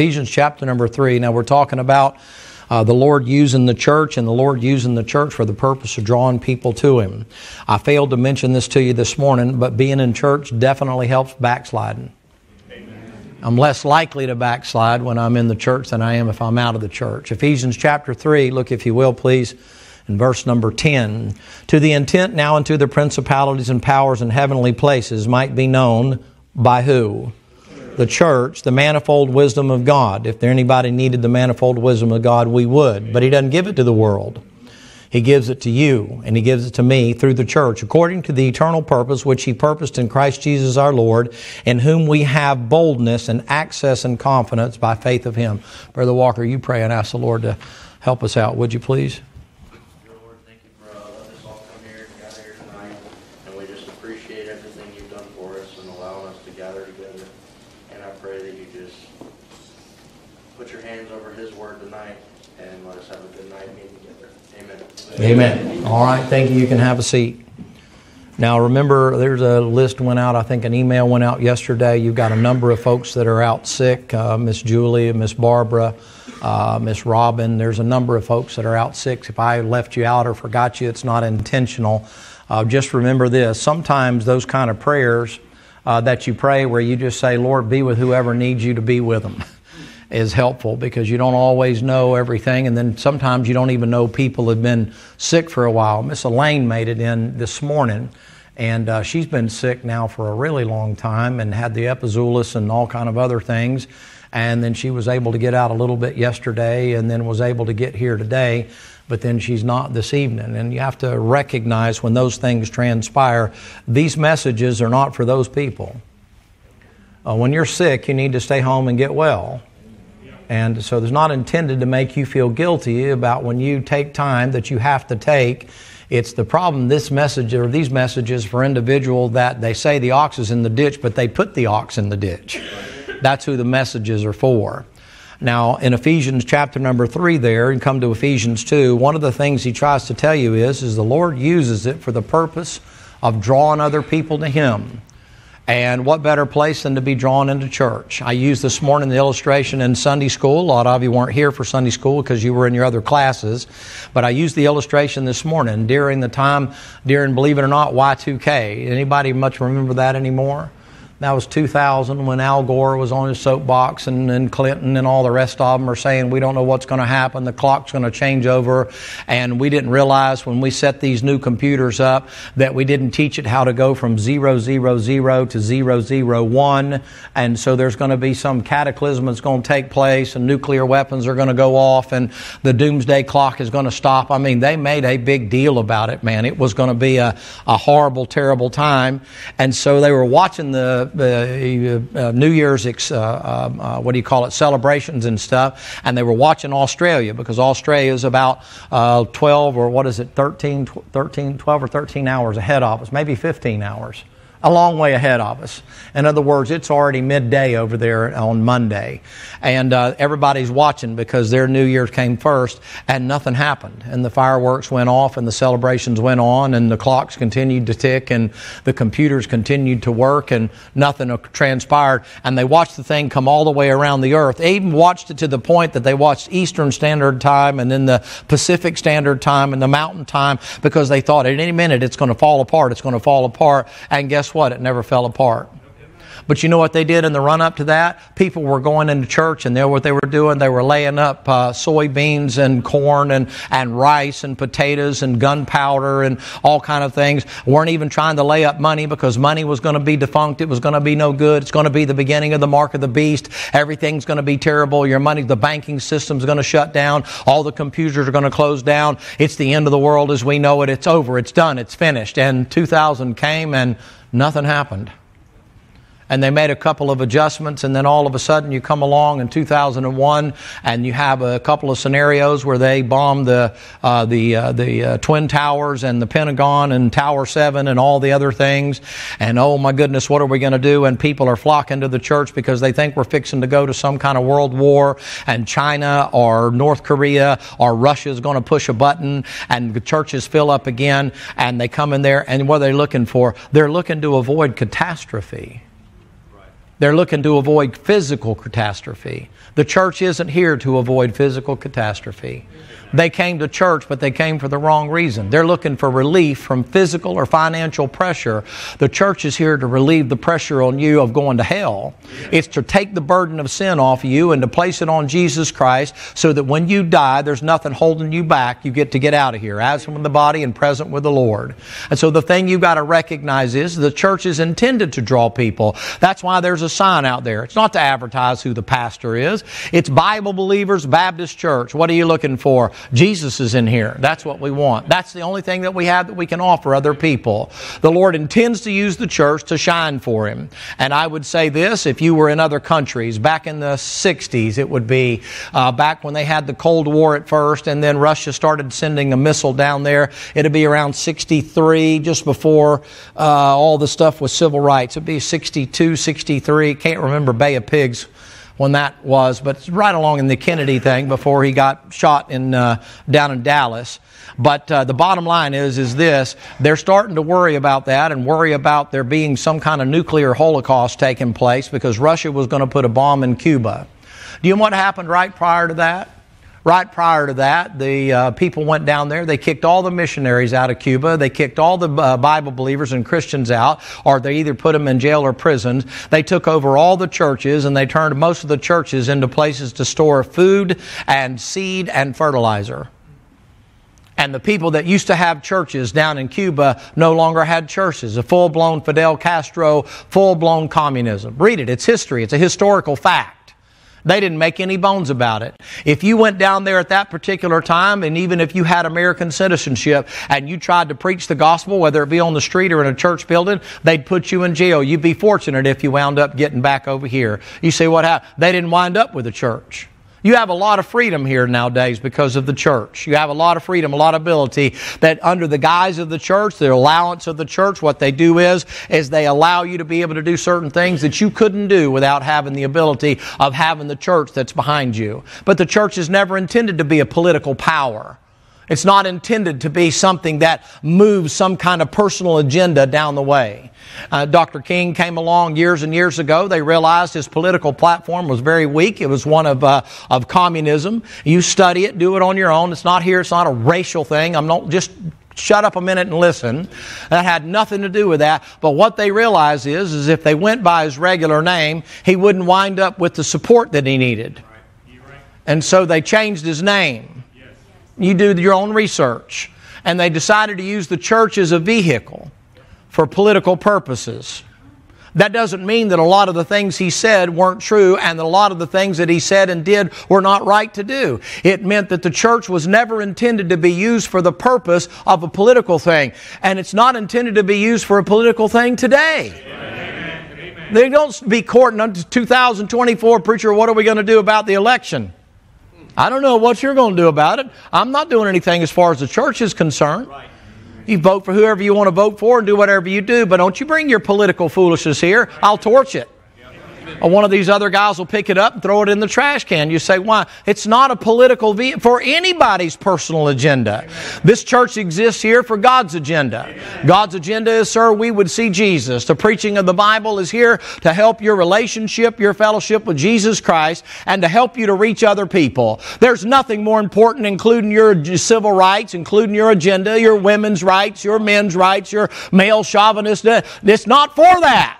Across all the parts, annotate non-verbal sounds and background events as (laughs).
Ephesians chapter number 3. Now, we're talking about uh, the Lord using the church and the Lord using the church for the purpose of drawing people to Him. I failed to mention this to you this morning, but being in church definitely helps backsliding. I'm less likely to backslide when I'm in the church than I am if I'm out of the church. Ephesians chapter 3, look if you will, please, in verse number 10. To the intent now unto the principalities and powers in heavenly places might be known by who? The church, the manifold wisdom of God. If there anybody needed the manifold wisdom of God, we would. But He doesn't give it to the world. He gives it to you, and He gives it to me through the church, according to the eternal purpose which He purposed in Christ Jesus our Lord, in whom we have boldness and access and confidence by faith of Him. Brother Walker, you pray and ask the Lord to help us out, would you please? Amen. All right, thank you. You can have a seat. Now, remember, there's a list went out. I think an email went out yesterday. You've got a number of folks that are out sick. Uh, Miss Julie, Miss Barbara, uh, Miss Robin. There's a number of folks that are out sick. If I left you out or forgot you, it's not intentional. Uh, just remember this. Sometimes those kind of prayers uh, that you pray, where you just say, "Lord, be with whoever needs you to be with them." (laughs) is helpful because you don't always know everything, and then sometimes you don't even know people have been sick for a while. Miss Elaine made it in this morning, and uh, she's been sick now for a really long time and had the epizoolus and all kind of other things. And then she was able to get out a little bit yesterday, and then was able to get here today but then she's not this evening. And you have to recognize when those things transpire, these messages are not for those people. Uh, when you're sick, you need to stay home and get well. And so it's not intended to make you feel guilty about when you take time that you have to take. It's the problem, this message or these messages for individual that they say the ox is in the ditch, but they put the ox in the ditch. That's who the messages are for. Now, in Ephesians chapter number three, there, and come to Ephesians 2, one of the things he tries to tell you is, is the Lord uses it for the purpose of drawing other people to Him. And what better place than to be drawn into church? I used this morning the illustration in Sunday school. A lot of you weren't here for Sunday school because you were in your other classes. But I used the illustration this morning during the time, during, believe it or not, Y2K. Anybody much remember that anymore? That was 2000 when Al Gore was on his soapbox and, and Clinton and all the rest of them are saying, we don't know what's going to happen. The clock's going to change over. And we didn't realize when we set these new computers up that we didn't teach it how to go from 000 to 001. And so there's going to be some cataclysm that's going to take place and nuclear weapons are going to go off and the doomsday clock is going to stop. I mean, they made a big deal about it, man. It was going to be a, a horrible, terrible time. And so they were watching the uh, uh, New Year's, uh, um, uh, what do you call it, celebrations and stuff, and they were watching Australia because Australia is about uh, 12 or what is it, 13, 13, 12 or 13 hours ahead of us, maybe 15 hours a long way ahead of us. In other words, it's already midday over there on Monday. And uh, everybody's watching because their New Year's came first and nothing happened. And the fireworks went off and the celebrations went on and the clocks continued to tick and the computers continued to work and nothing transpired. And they watched the thing come all the way around the earth. They even watched it to the point that they watched Eastern Standard Time and then the Pacific Standard Time and the Mountain Time because they thought at any minute it's going to fall apart. It's going to fall apart. And guess what? It never fell apart. But you know what they did in the run up to that? People were going into church and they what they were doing. They were laying up uh, soybeans and corn and, and rice and potatoes and gunpowder and all kind of things. weren't even trying to lay up money because money was going to be defunct. It was going to be no good. It's going to be the beginning of the mark of the beast. Everything's going to be terrible. Your money, the banking system's going to shut down. All the computers are going to close down. It's the end of the world as we know it. It's over. It's done. It's finished. And 2000 came and nothing happened and they made a couple of adjustments, and then all of a sudden you come along in 2001 and you have a couple of scenarios where they bombed the uh, the uh, the uh, twin towers and the Pentagon and Tower Seven and all the other things, and oh my goodness, what are we going to do? And people are flocking to the church because they think we're fixing to go to some kind of world war, and China or North Korea or Russia is going to push a button, and the churches fill up again, and they come in there, and what are they looking for? They're looking to avoid catastrophe. They're looking to avoid physical catastrophe. The church isn't here to avoid physical catastrophe. They came to church, but they came for the wrong reason. They're looking for relief from physical or financial pressure. The church is here to relieve the pressure on you of going to hell. It's to take the burden of sin off of you and to place it on Jesus Christ so that when you die, there's nothing holding you back. You get to get out of here, absent from the body and present with the Lord. And so the thing you've got to recognize is the church is intended to draw people. That's why there's a sign out there. It's not to advertise who the pastor is. It's Bible Believers Baptist Church. What are you looking for? Jesus is in here. That's what we want. That's the only thing that we have that we can offer other people. The Lord intends to use the church to shine for Him. And I would say this if you were in other countries, back in the 60s, it would be uh, back when they had the Cold War at first, and then Russia started sending a missile down there. It'd be around 63, just before uh, all the stuff with civil rights. It'd be 62, 63. Can't remember Bay of Pigs when that was, but it's right along in the Kennedy thing before he got shot in uh, down in Dallas. But uh, the bottom line is is this: they're starting to worry about that and worry about there being some kind of nuclear holocaust taking place because Russia was going to put a bomb in Cuba. Do you know what happened right prior to that? Right prior to that, the uh, people went down there. They kicked all the missionaries out of Cuba. They kicked all the uh, Bible believers and Christians out, or they either put them in jail or prisons. They took over all the churches and they turned most of the churches into places to store food and seed and fertilizer. And the people that used to have churches down in Cuba no longer had churches. A full blown Fidel Castro, full blown communism. Read it, it's history, it's a historical fact. They didn't make any bones about it. If you went down there at that particular time, and even if you had American citizenship and you tried to preach the gospel, whether it be on the street or in a church building, they'd put you in jail. You'd be fortunate if you wound up getting back over here. You see what happened? They didn't wind up with a church. You have a lot of freedom here nowadays because of the church. You have a lot of freedom, a lot of ability that under the guise of the church, the allowance of the church, what they do is, is they allow you to be able to do certain things that you couldn't do without having the ability of having the church that's behind you. But the church is never intended to be a political power. It's not intended to be something that moves some kind of personal agenda down the way. Uh, Dr. King came along years and years ago. They realized his political platform was very weak. It was one of, uh, of communism. You study it, do it on your own. It's not here, it's not a racial thing. I'm not just shut up a minute and listen. That had nothing to do with that. But what they realized is, is if they went by his regular name, he wouldn't wind up with the support that he needed. And so they changed his name. You do your own research. And they decided to use the church as a vehicle for political purposes. That doesn't mean that a lot of the things he said weren't true and that a lot of the things that he said and did were not right to do. It meant that the church was never intended to be used for the purpose of a political thing. And it's not intended to be used for a political thing today. Amen. They don't be courting 2024, preacher, what are we going to do about the election? I don't know what you're going to do about it. I'm not doing anything as far as the church is concerned. Right. You vote for whoever you want to vote for and do whatever you do, but don't you bring your political foolishness here. I'll torch it. One of these other guys will pick it up and throw it in the trash can. You say, why? It's not a political vehicle for anybody's personal agenda. This church exists here for God's agenda. God's agenda is, sir, we would see Jesus. The preaching of the Bible is here to help your relationship, your fellowship with Jesus Christ, and to help you to reach other people. There's nothing more important, including your civil rights, including your agenda, your women's rights, your men's rights, your male chauvinist. It's not for that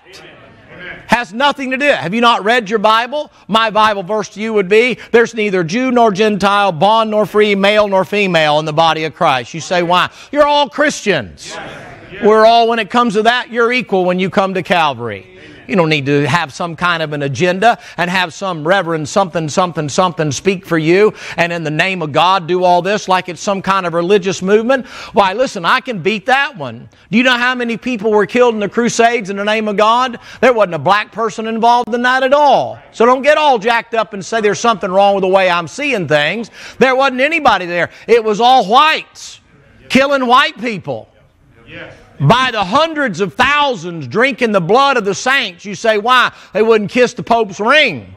has nothing to do. Have you not read your Bible? My Bible verse to you would be there's neither Jew nor Gentile, bond nor free, male nor female in the body of Christ. You say, why? You're all Christians. Yes. Yes. We're all, when it comes to that, you're equal when you come to Calvary. You don't need to have some kind of an agenda and have some reverend something, something, something speak for you and in the name of God do all this like it's some kind of religious movement. Why, listen, I can beat that one. Do you know how many people were killed in the Crusades in the name of God? There wasn't a black person involved in that at all. So don't get all jacked up and say there's something wrong with the way I'm seeing things. There wasn't anybody there. It was all whites killing white people. Yes by the hundreds of thousands drinking the blood of the saints. You say, why? They wouldn't kiss the Pope's ring.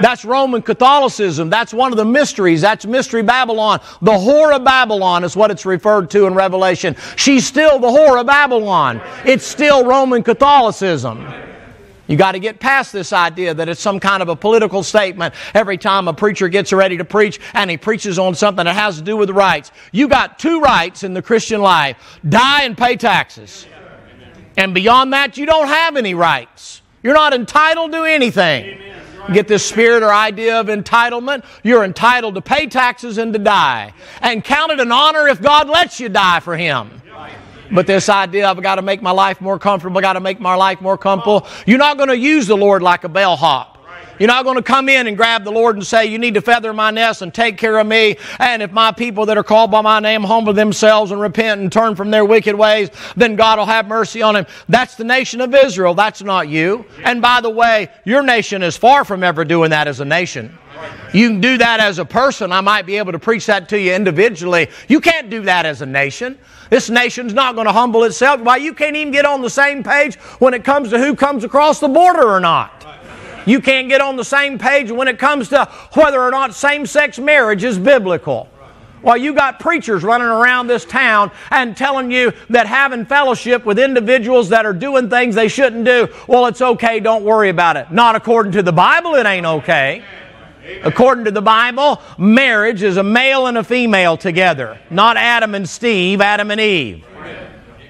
That's Roman Catholicism. That's one of the mysteries. That's Mystery Babylon. The whore of Babylon is what it's referred to in Revelation. She's still the whore of Babylon. It's still Roman Catholicism. You got to get past this idea that it's some kind of a political statement every time a preacher gets ready to preach and he preaches on something that has to do with rights. You got two rights in the Christian life die and pay taxes. And beyond that, you don't have any rights. You're not entitled to anything. Get this spirit or idea of entitlement. You're entitled to pay taxes and to die. And count it an honor if God lets you die for Him. But this idea of I've got to make my life more comfortable, I've got to make my life more comfortable, you're not going to use the Lord like a bellhop. You're not going to come in and grab the Lord and say, You need to feather my nest and take care of me. And if my people that are called by my name humble themselves and repent and turn from their wicked ways, then God will have mercy on them. That's the nation of Israel. That's not you. And by the way, your nation is far from ever doing that as a nation. You can do that as a person. I might be able to preach that to you individually. You can't do that as a nation. This nation's not going to humble itself. Why, you can't even get on the same page when it comes to who comes across the border or not. You can't get on the same page when it comes to whether or not same sex marriage is biblical. Well, you got preachers running around this town and telling you that having fellowship with individuals that are doing things they shouldn't do, well, it's okay, don't worry about it. Not according to the Bible, it ain't okay. According to the Bible, marriage is a male and a female together, not Adam and Steve, Adam and Eve.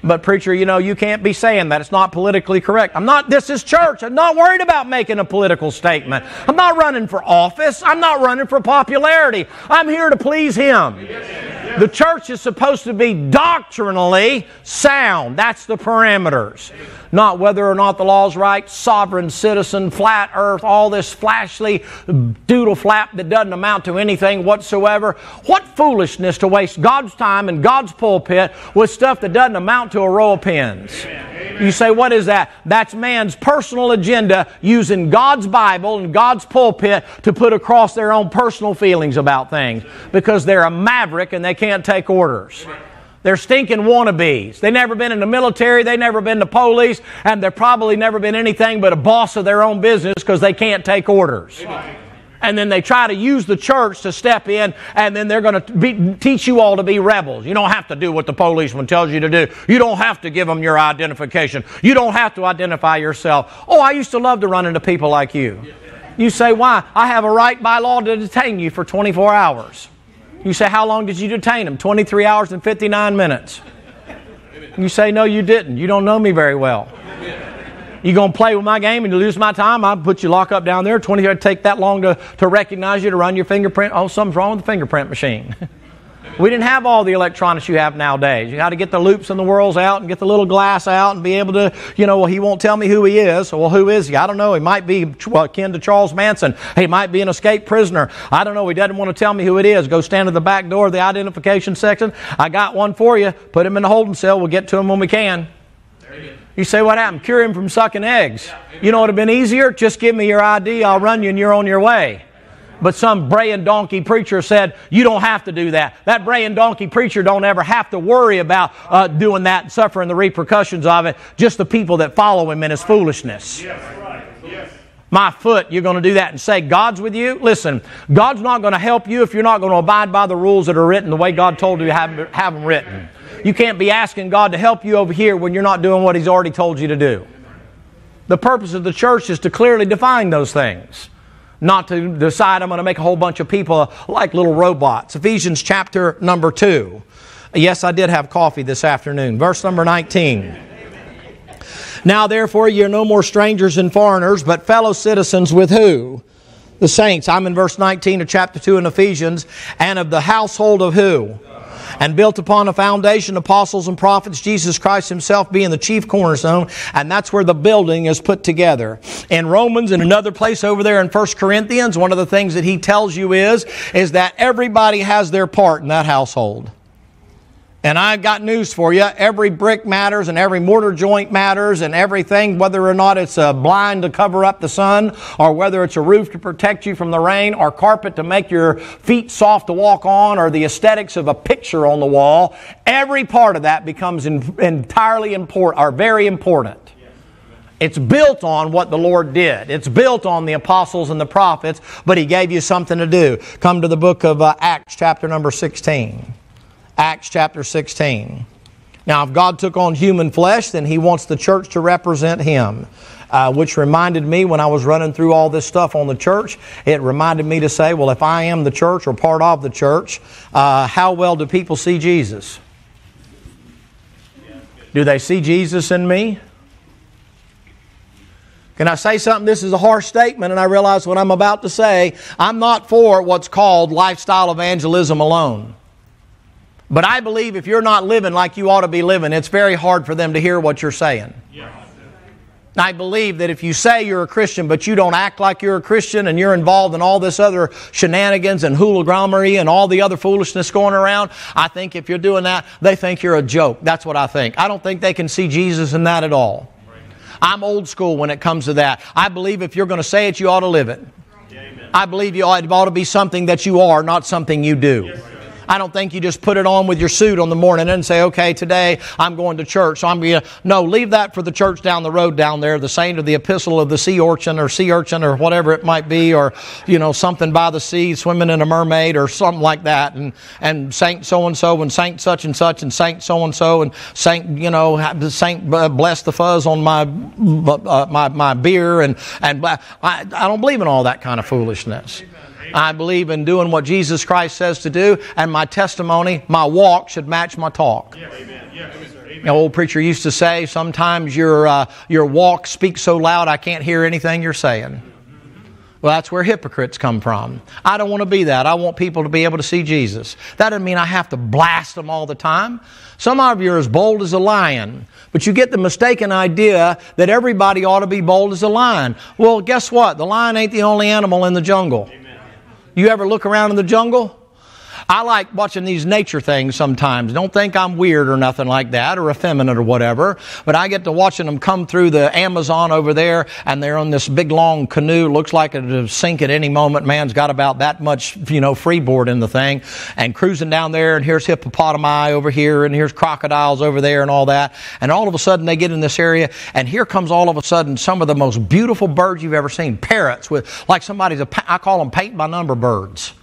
But preacher, you know, you can't be saying that. It's not politically correct. I'm not, this is church. I'm not worried about making a political statement. I'm not running for office. I'm not running for popularity. I'm here to please Him. The church is supposed to be doctrinally sound. That's the parameters. Not whether or not the law's right, sovereign citizen, flat earth, all this flashly doodle flap that doesn't amount to anything whatsoever. What foolishness to waste God's time and God's pulpit with stuff that doesn't amount to a row of pins. You say, what is that? That's man's personal agenda using God's Bible and God's pulpit to put across their own personal feelings about things because they're a maverick and they can't take orders. They're stinking wannabes. They've never been in the military, they've never been the police, and they've probably never been anything but a boss of their own business because they can't take orders. And then they try to use the church to step in, and then they're going to teach you all to be rebels. You don't have to do what the policeman tells you to do. You don't have to give them your identification. You don't have to identify yourself. Oh, I used to love to run into people like you. You say, why? I have a right by law to detain you for 24 hours. You say, How long did you detain him? 23 hours and 59 minutes. You say, No, you didn't. You don't know me very well. You going to play with my game and you lose my time? I put you lock up down there. 20 take that long to, to recognize you, to run your fingerprint. Oh, something's wrong with the fingerprint machine. (laughs) We didn't have all the electronics you have nowadays. You got to get the loops and the whorls out and get the little glass out and be able to, you know, well, he won't tell me who he is. Well, who is he? I don't know. He might be well, kin to Charles Manson. He might be an escaped prisoner. I don't know. He doesn't want to tell me who it is. Go stand at the back door of the identification section. I got one for you. Put him in the holding cell. We'll get to him when we can. There you say, what happened? Cure him from sucking eggs. You know what would have been easier? Just give me your ID. I'll run you and you're on your way. But some braying donkey preacher said, you don't have to do that. That braying donkey preacher don't ever have to worry about uh, doing that and suffering the repercussions of it. Just the people that follow him in his foolishness. Yes, right. yes. My foot, you're going to do that and say, God's with you? Listen, God's not going to help you if you're not going to abide by the rules that are written the way God told you to have, have them written. You can't be asking God to help you over here when you're not doing what He's already told you to do. The purpose of the church is to clearly define those things not to decide I'm going to make a whole bunch of people uh, like little robots. Ephesians chapter number 2. Yes, I did have coffee this afternoon. Verse number 19. Now, therefore, you're no more strangers and foreigners, but fellow citizens with who? The saints. I'm in verse 19 of chapter 2 in Ephesians. And of the household of who? And built upon a foundation, apostles and prophets, Jesus Christ himself being the chief cornerstone, and that's where the building is put together. In Romans, in another place over there in 1 Corinthians, one of the things that he tells you is, is that everybody has their part in that household. And I've got news for you. Every brick matters and every mortar joint matters and everything, whether or not it's a blind to cover up the sun or whether it's a roof to protect you from the rain or carpet to make your feet soft to walk on or the aesthetics of a picture on the wall. Every part of that becomes in, entirely important or very important. It's built on what the Lord did. It's built on the apostles and the prophets, but He gave you something to do. Come to the book of uh, Acts, chapter number 16. Acts chapter 16. Now, if God took on human flesh, then He wants the church to represent Him. uh, which reminded me when I was running through all this stuff on the church, it reminded me to say, well, if I am the church or part of the church, uh, how well do people see Jesus? Do they see Jesus in me? Can I say something? This is a harsh statement, and I realize what I'm about to say. I'm not for what's called lifestyle evangelism alone. But I believe if you're not living like you ought to be living, it's very hard for them to hear what you're saying. I believe that if you say you're a Christian, but you don't act like you're a Christian and you're involved in all this other shenanigans and hooliganery and all the other foolishness going around, I think if you're doing that, they think you're a joke. That's what I think. I don't think they can see Jesus in that at all. I'm old school when it comes to that. I believe if you're going to say it, you ought to live it. I believe you ought, it ought to be something that you are, not something you do. Yes, I don't think you just put it on with your suit on the morning and say, okay, today I'm going to church. So I'm going to, no, leave that for the church down the road down there, the saint of the epistle of the sea urchin or sea urchin or whatever it might be, or, you know, something by the sea, swimming in a mermaid or something like that. And, and saint so and so and saint such and such and saint so and so and saint, you know, saint bless the fuzz on my, uh, my, my beer. And, and I, I don't believe in all that kind of foolishness. I believe in doing what Jesus Christ says to do, and my testimony, my walk should match my talk. Yes. Amen. Yes. An old preacher used to say, sometimes your, uh, your walk speaks so loud I can't hear anything you're saying. Well, that's where hypocrites come from. I don't want to be that. I want people to be able to see Jesus. That doesn't mean I have to blast them all the time. Some of you are as bold as a lion, but you get the mistaken idea that everybody ought to be bold as a lion. Well, guess what? The lion ain't the only animal in the jungle. Amen. You ever look around in the jungle? I like watching these nature things sometimes. Don't think I'm weird or nothing like that or effeminate or whatever, but I get to watching them come through the Amazon over there and they're on this big long canoe. Looks like it'll sink at any moment. Man's got about that much, you know, freeboard in the thing and cruising down there and here's hippopotami over here and here's crocodiles over there and all that. And all of a sudden they get in this area and here comes all of a sudden some of the most beautiful birds you've ever seen. Parrots with, like somebody's, a, I call them paint by number birds.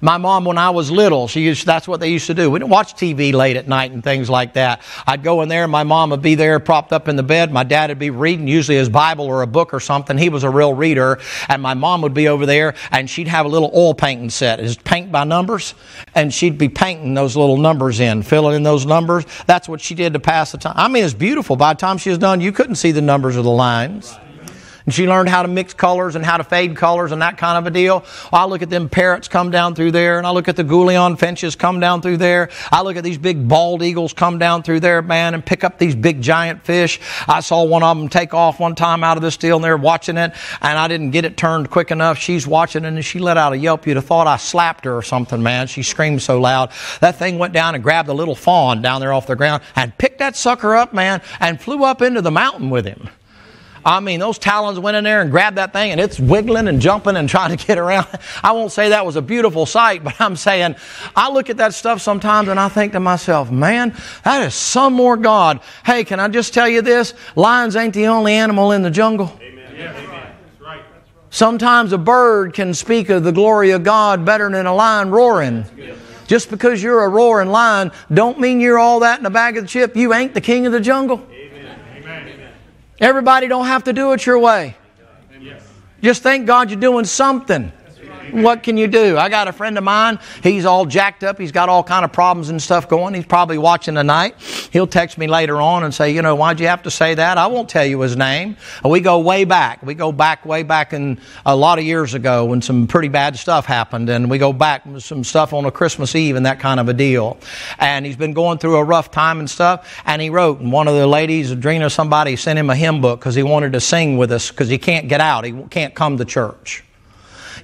My mom, when I was little, she used, that's what they used to do. We didn't watch TV late at night and things like that. I'd go in there, and my mom would be there propped up in the bed. My dad would be reading, usually his Bible or a book or something. He was a real reader. And my mom would be over there and she'd have a little oil painting set. It's paint by numbers. And she'd be painting those little numbers in, filling in those numbers. That's what she did to pass the time. I mean, it's beautiful. By the time she was done, you couldn't see the numbers or the lines. And she learned how to mix colors and how to fade colors and that kind of a deal. I look at them parrots come down through there, and I look at the Gouldian finches come down through there. I look at these big bald eagles come down through there, man, and pick up these big giant fish. I saw one of them take off one time out of this deal, and they're watching it, and I didn't get it turned quick enough. She's watching it, and she let out a yelp. You'd have thought I slapped her or something, man. She screamed so loud. That thing went down and grabbed a little fawn down there off the ground and picked that sucker up, man, and flew up into the mountain with him. I mean, those talons went in there and grabbed that thing and it's wiggling and jumping and trying to get around. (laughs) I won't say that was a beautiful sight, but I'm saying I look at that stuff sometimes and I think to myself, man, that is some more God. Hey, can I just tell you this? Lions ain't the only animal in the jungle. Amen. Yeah, amen. Right. Sometimes a bird can speak of the glory of God better than a lion roaring. Just because you're a roaring lion don't mean you're all that in a bag of the chip. You ain't the king of the jungle. Everybody don't have to do it your way. Just thank God you're doing something. What can you do? I got a friend of mine. He's all jacked up. He's got all kind of problems and stuff going. He's probably watching tonight. He'll text me later on and say, you know, why'd you have to say that? I won't tell you his name. Uh, we go way back. We go back way back in a lot of years ago when some pretty bad stuff happened, and we go back some stuff on a Christmas Eve and that kind of a deal. And he's been going through a rough time and stuff. And he wrote, and one of the ladies, Adrena, somebody sent him a hymn book because he wanted to sing with us because he can't get out. He can't come to church.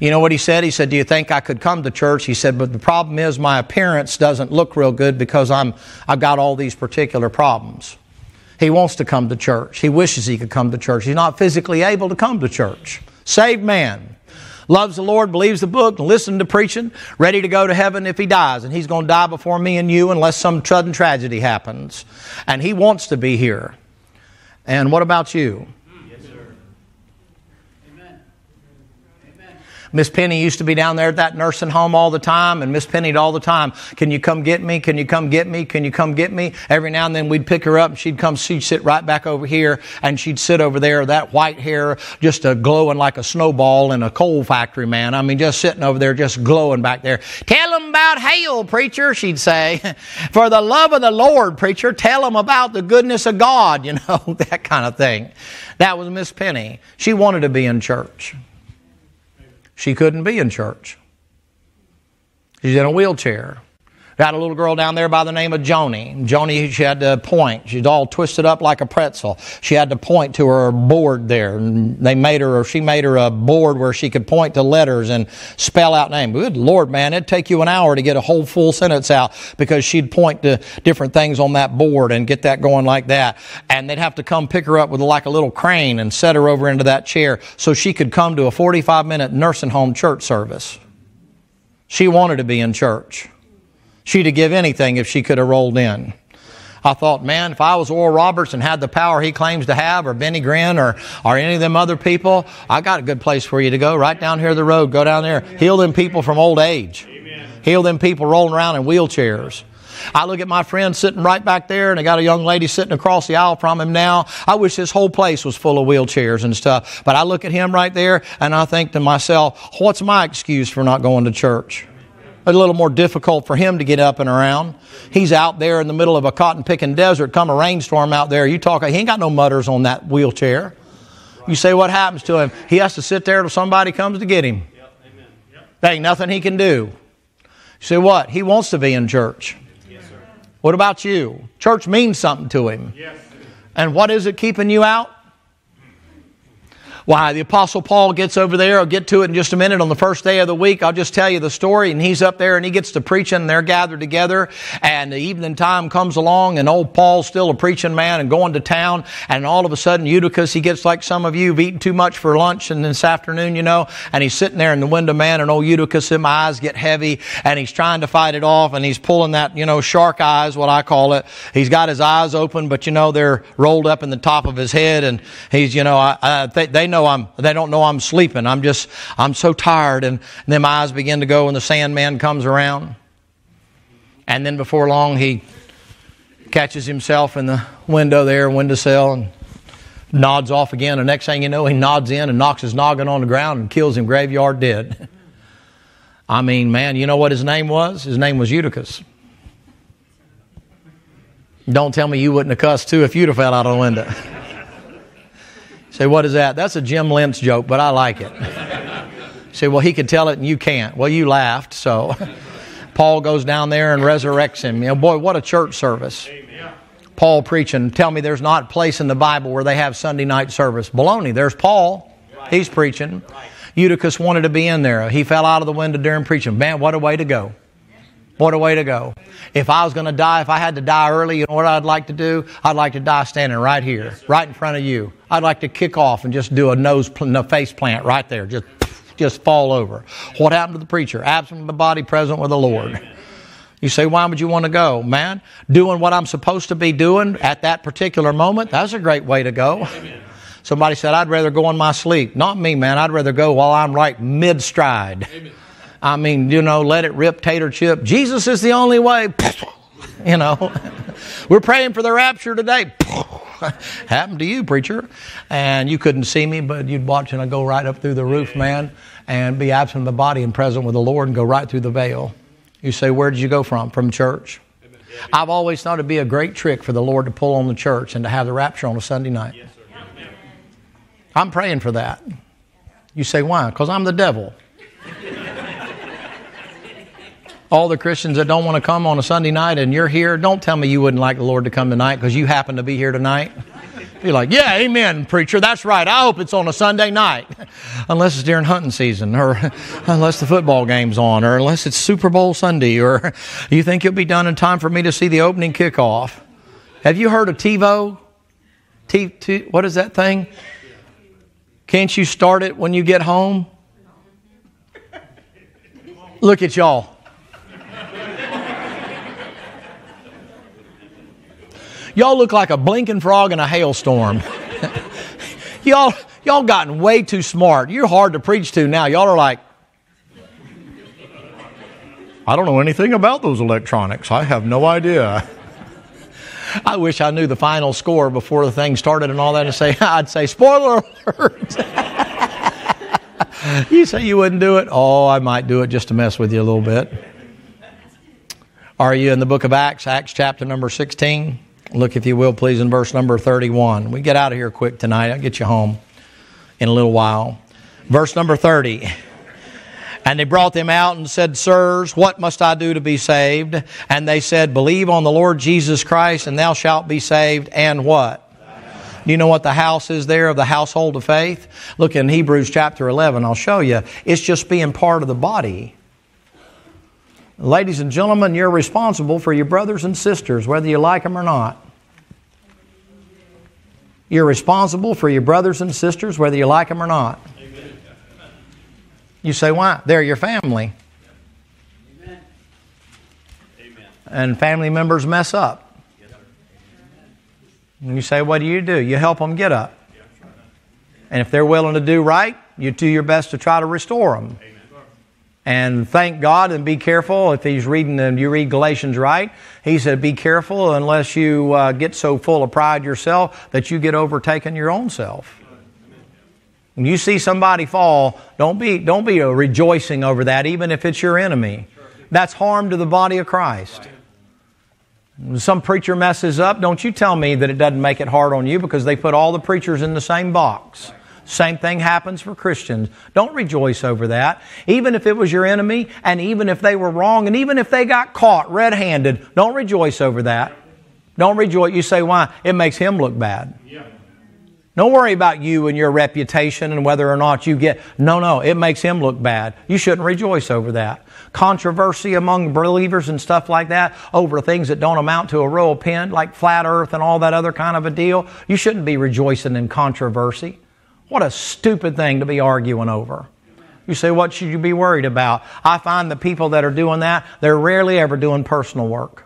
You know what he said? He said, Do you think I could come to church? He said, But the problem is my appearance doesn't look real good because I'm, I've got all these particular problems. He wants to come to church. He wishes he could come to church. He's not physically able to come to church. Saved man. Loves the Lord, believes the book, listens to preaching, ready to go to heaven if he dies. And he's going to die before me and you unless some sudden tragedy happens. And he wants to be here. And what about you? Miss Penny used to be down there at that nursing home all the time, and Miss Penny'd all the time, Can you come get me? Can you come get me? Can you come get me? Every now and then we'd pick her up and she'd come, she'd sit right back over here and she'd sit over there, that white hair just uh, glowing like a snowball in a coal factory, man. I mean, just sitting over there, just glowing back there. Tell them about hail, preacher, she'd say. (laughs) For the love of the Lord, preacher, tell them about the goodness of God, (laughs) you know, that kind of thing. That was Miss Penny. She wanted to be in church. She couldn't be in church. She's in a wheelchair. Got a little girl down there by the name of Joni. Joni, she had to point. She's all twisted up like a pretzel. She had to point to her board there. And they made her, or she made her a board where she could point to letters and spell out names. Good Lord, man, it'd take you an hour to get a whole full sentence out because she'd point to different things on that board and get that going like that. And they'd have to come pick her up with like a little crane and set her over into that chair so she could come to a 45 minute nursing home church service. She wanted to be in church. She'd have give anything if she could have rolled in. I thought, man, if I was Oral Roberts and had the power he claims to have, or Benny Hinn, or, or any of them other people, I got a good place for you to go. Right down here the road. Go down there. Heal them people from old age. Amen. Heal them people rolling around in wheelchairs. I look at my friend sitting right back there, and I got a young lady sitting across the aisle from him now. I wish this whole place was full of wheelchairs and stuff. But I look at him right there, and I think to myself, what's my excuse for not going to church? A little more difficult for him to get up and around. He's out there in the middle of a cotton picking desert, come a rainstorm out there. You talk, he ain't got no mutters on that wheelchair. You say, what happens to him? He has to sit there till somebody comes to get him. There ain't nothing he can do. You say, what? He wants to be in church. what about you? Church means something to him. And what is it keeping you out? Why, the Apostle Paul gets over there. I'll get to it in just a minute. On the first day of the week, I'll just tell you the story. And he's up there and he gets to preaching, and they're gathered together. And the evening time comes along, and old Paul's still a preaching man and going to town. And all of a sudden, Eutychus, he gets like some of you have eaten too much for lunch and this afternoon, you know. And he's sitting there in the window, man, and old Eutychus, my eyes get heavy, and he's trying to fight it off, and he's pulling that, you know, shark eyes, what I call it. He's got his eyes open, but you know, they're rolled up in the top of his head, and he's, you know, I, I, they, they know I'm, they don't know I'm sleeping. I'm just, I'm so tired. And, then my eyes begin to go and the Sandman comes around. And then before long, he catches himself in the window there, windowsill, and nods off again. The next thing you know, he nods in and knocks his noggin on the ground and kills him graveyard dead. (laughs) I mean, man, you know what his name was? His name was Eutychus. Don't tell me you wouldn't have cussed too if you'd have fell out of the window. (laughs) Say, what is that? That's a Jim Lentz joke, but I like it. Say, well, he could tell it and you can't. Well, you laughed, so. (laughs) Paul goes down there and resurrects him. You know, boy, what a church service. Amen. Paul preaching. Tell me there's not a place in the Bible where they have Sunday night service. Baloney. There's Paul. He's preaching. Eutychus wanted to be in there. He fell out of the window during preaching. Man, what a way to go. What a way to go. If I was going to die, if I had to die early, you know what I'd like to do? I'd like to die standing right here, right in front of you. I'd like to kick off and just do a nose, no face plant right there, just, just fall over. What happened to the preacher? Absent from the body, present with the Lord. You say, why would you want to go? Man, doing what I'm supposed to be doing at that particular moment, that's a great way to go. Somebody said, I'd rather go in my sleep. Not me, man. I'd rather go while I'm right mid stride. I mean, you know, let it rip, tater chip. Jesus is the only way. (laughs) You know, (laughs) we're praying for the rapture today. (laughs) Happened to you, preacher. And you couldn't see me, but you'd watch and I'd go right up through the roof, man, and be absent of the body and present with the Lord and go right through the veil. You say, Where did you go from? From church. I've always thought it'd be a great trick for the Lord to pull on the church and to have the rapture on a Sunday night. I'm praying for that. You say, Why? Because I'm the devil all the Christians that don't want to come on a Sunday night and you're here, don't tell me you wouldn't like the Lord to come tonight because you happen to be here tonight. You're like, yeah, amen, preacher. That's right. I hope it's on a Sunday night, (laughs) unless it's during hunting season, or (laughs) unless the football game's on, or unless it's Super Bowl Sunday, or (laughs) you think you'll be done in time for me to see the opening kickoff. Have you heard of TiVo? T, T, what is that thing? Can't you start it when you get home? Look at y'all. Y'all look like a blinking frog in a hailstorm. (laughs) y'all, y'all gotten way too smart. You're hard to preach to now. Y'all are like, I don't know anything about those electronics. I have no idea. (laughs) I wish I knew the final score before the thing started and all that. And say, (laughs) I'd say, spoiler alert. you say you wouldn't do it? Oh, I might do it just to mess with you a little bit. Are you in the book of Acts, Acts chapter number 16? Look, if you will, please, in verse number 31. We get out of here quick tonight. I'll get you home in a little while. Verse number 30. And they brought them out and said, Sirs, what must I do to be saved? And they said, Believe on the Lord Jesus Christ, and thou shalt be saved. And what? Do you know what the house is there of the household of faith? Look in Hebrews chapter 11, I'll show you. It's just being part of the body. Ladies and gentlemen, you're responsible for your brothers and sisters, whether you like them or not. You're responsible for your brothers and sisters, whether you like them or not. You say, why? They're your family. Amen. And family members mess up. And you say, what do you do? You help them get up. And if they're willing to do right, you do your best to try to restore them. And thank God and be careful. If he's reading and you read Galatians right, he said, be careful unless you uh, get so full of pride yourself that you get overtaken your own self. When you see somebody fall, don't be, don't be rejoicing over that, even if it's your enemy. That's harm to the body of Christ. When some preacher messes up, don't you tell me that it doesn't make it hard on you because they put all the preachers in the same box. Same thing happens for Christians. Don't rejoice over that. Even if it was your enemy, and even if they were wrong, and even if they got caught red handed, don't rejoice over that. Don't rejoice. You say, why? It makes him look bad. Yeah. Don't worry about you and your reputation and whether or not you get. No, no, it makes him look bad. You shouldn't rejoice over that. Controversy among believers and stuff like that over things that don't amount to a royal pin, like flat earth and all that other kind of a deal. You shouldn't be rejoicing in controversy. What a stupid thing to be arguing over. You say, what should you be worried about? I find the people that are doing that, they're rarely ever doing personal work.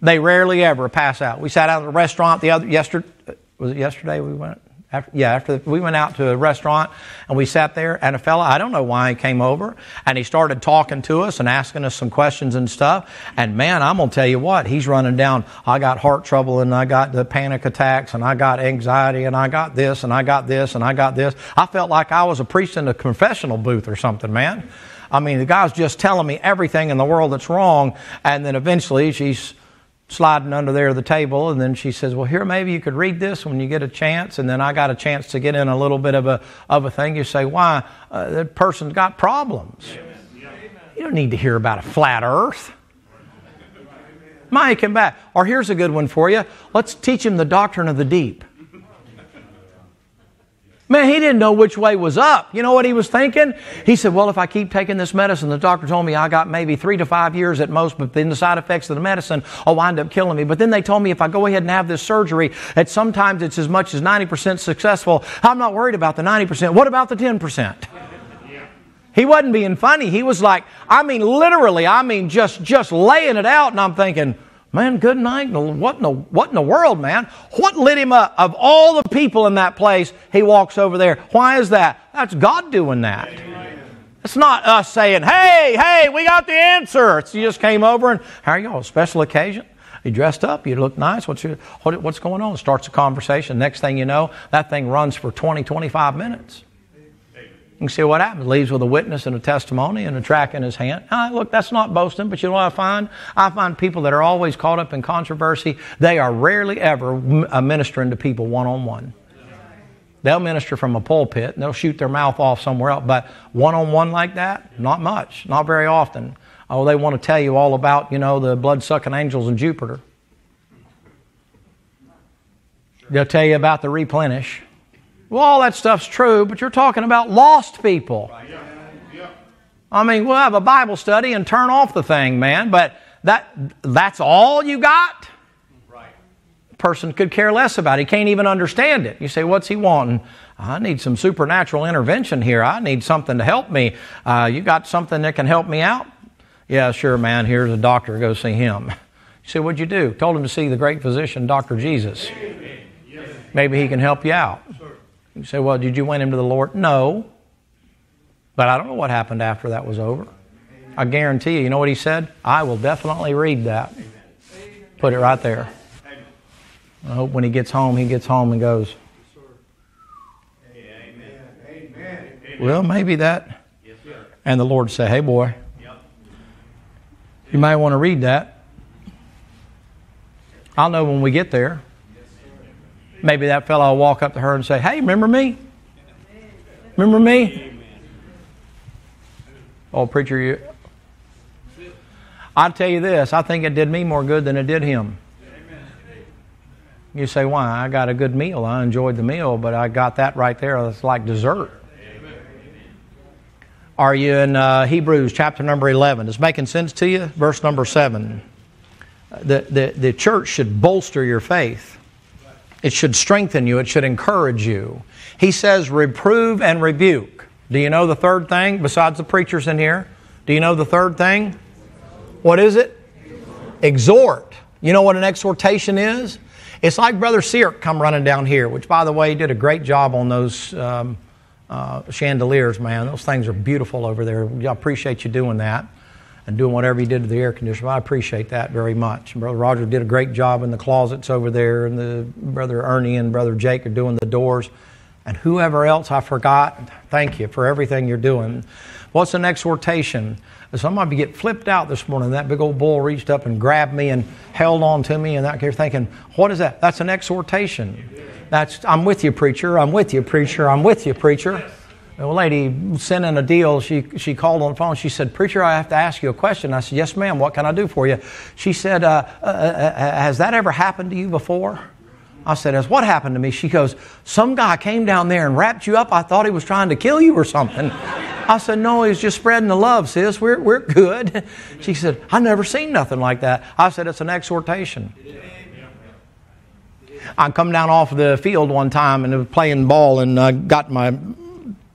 They rarely ever pass out. We sat out at a restaurant the other yesterday was it yesterday we went? After, yeah, after we went out to a restaurant and we sat there, and a fella, I don't know why he came over, and he started talking to us and asking us some questions and stuff. And man, I'm gonna tell you what, he's running down. I got heart trouble, and I got the panic attacks, and I got anxiety, and I got this, and I got this, and I got this. I felt like I was a priest in a confessional booth or something, man. I mean, the guy's just telling me everything in the world that's wrong, and then eventually she's sliding under there the table and then she says well here maybe you could read this when you get a chance. And then i got a chance to get in a little bit of a of a thing. You say why? Uh, that person's got problems. You don't need to hear about a flat earth. Mike come back. Or here's a good one for you. Let's teach him the doctrine of the deep Man, he didn't know which way was up. You know what he was thinking? He said, Well, if I keep taking this medicine, the doctor told me I got maybe three to five years at most, but then the side effects of the medicine will wind up killing me. But then they told me if I go ahead and have this surgery, that sometimes it's as much as 90% successful. I'm not worried about the 90%. What about the 10%? He wasn't being funny. He was like, I mean, literally, I mean, just, just laying it out. And I'm thinking, Man, good night. What in, the, what in the world, man? What lit him up? Of all the people in that place, he walks over there. Why is that? That's God doing that. It's not us saying, hey, hey, we got the answer. It's, you just came over and, how are on? Special occasion? You dressed up, you look nice. What's, your, what, what's going on? Starts a conversation. Next thing you know, that thing runs for 20, 25 minutes. You see what happens. Leaves with a witness and a testimony and a track in his hand. Ah, look, that's not boasting, but you know what I find? I find people that are always caught up in controversy, they are rarely ever uh, ministering to people one on one. They'll minister from a pulpit and they'll shoot their mouth off somewhere else, but one on one like that, not much, not very often. Oh, they want to tell you all about, you know, the blood sucking angels in Jupiter. They'll tell you about the replenish. Well, all that stuff's true, but you're talking about lost people. I mean, we'll have a Bible study and turn off the thing, man, but that that's all you got? Person could care less about it. He can't even understand it. You say, what's he wanting? I need some supernatural intervention here. I need something to help me. Uh, you got something that can help me out? Yeah, sure, man. Here's a doctor. Go see him. You say, what'd you do? Told him to see the great physician, Dr. Jesus. Maybe he can help you out. You say, well, did you win him to the Lord? No. But I don't know what happened after that was over. I guarantee you, you know what he said? I will definitely read that. Put it right there. I hope when he gets home, he gets home and goes, Well, maybe that. And the Lord say, Hey, boy, you might want to read that. I'll know when we get there. Maybe that fellow will walk up to her and say, Hey, remember me? Remember me? Oh, preacher, you. I'll tell you this I think it did me more good than it did him. You say, Why? I got a good meal. I enjoyed the meal, but I got that right there. It's like dessert. Are you in uh, Hebrews chapter number 11? Is making sense to you? Verse number 7. The, the, the church should bolster your faith. It should strengthen you. It should encourage you. He says, reprove and rebuke. Do you know the third thing besides the preachers in here? Do you know the third thing? What is it? Exhort. You know what an exhortation is? It's like Brother Seark come running down here, which, by the way, did a great job on those um, uh, chandeliers, man. Those things are beautiful over there. I appreciate you doing that and doing whatever he did to the air conditioner. I appreciate that very much. Brother Roger did a great job in the closets over there, and the brother Ernie and brother Jake are doing the doors. And whoever else I forgot, thank you for everything you're doing. What's an exhortation? Somebody get flipped out this morning. That big old bull reached up and grabbed me and held on to me, and that you're thinking, what is that? That's an exhortation. That's I'm with you, preacher. I'm with you, preacher. I'm with you, preacher. A lady sent in a deal. She she called on the phone. She said, "Preacher, I have to ask you a question." I said, "Yes, ma'am. What can I do for you?" She said, uh, uh, uh, "Has that ever happened to you before?" I said, "Has what happened to me?" She goes, "Some guy came down there and wrapped you up. I thought he was trying to kill you or something." (laughs) I said, "No, he's just spreading the love, sis. We're we're good." (laughs) She said, "I never seen nothing like that." I said, "It's an exhortation." I come down off the field one time and was playing ball and I got my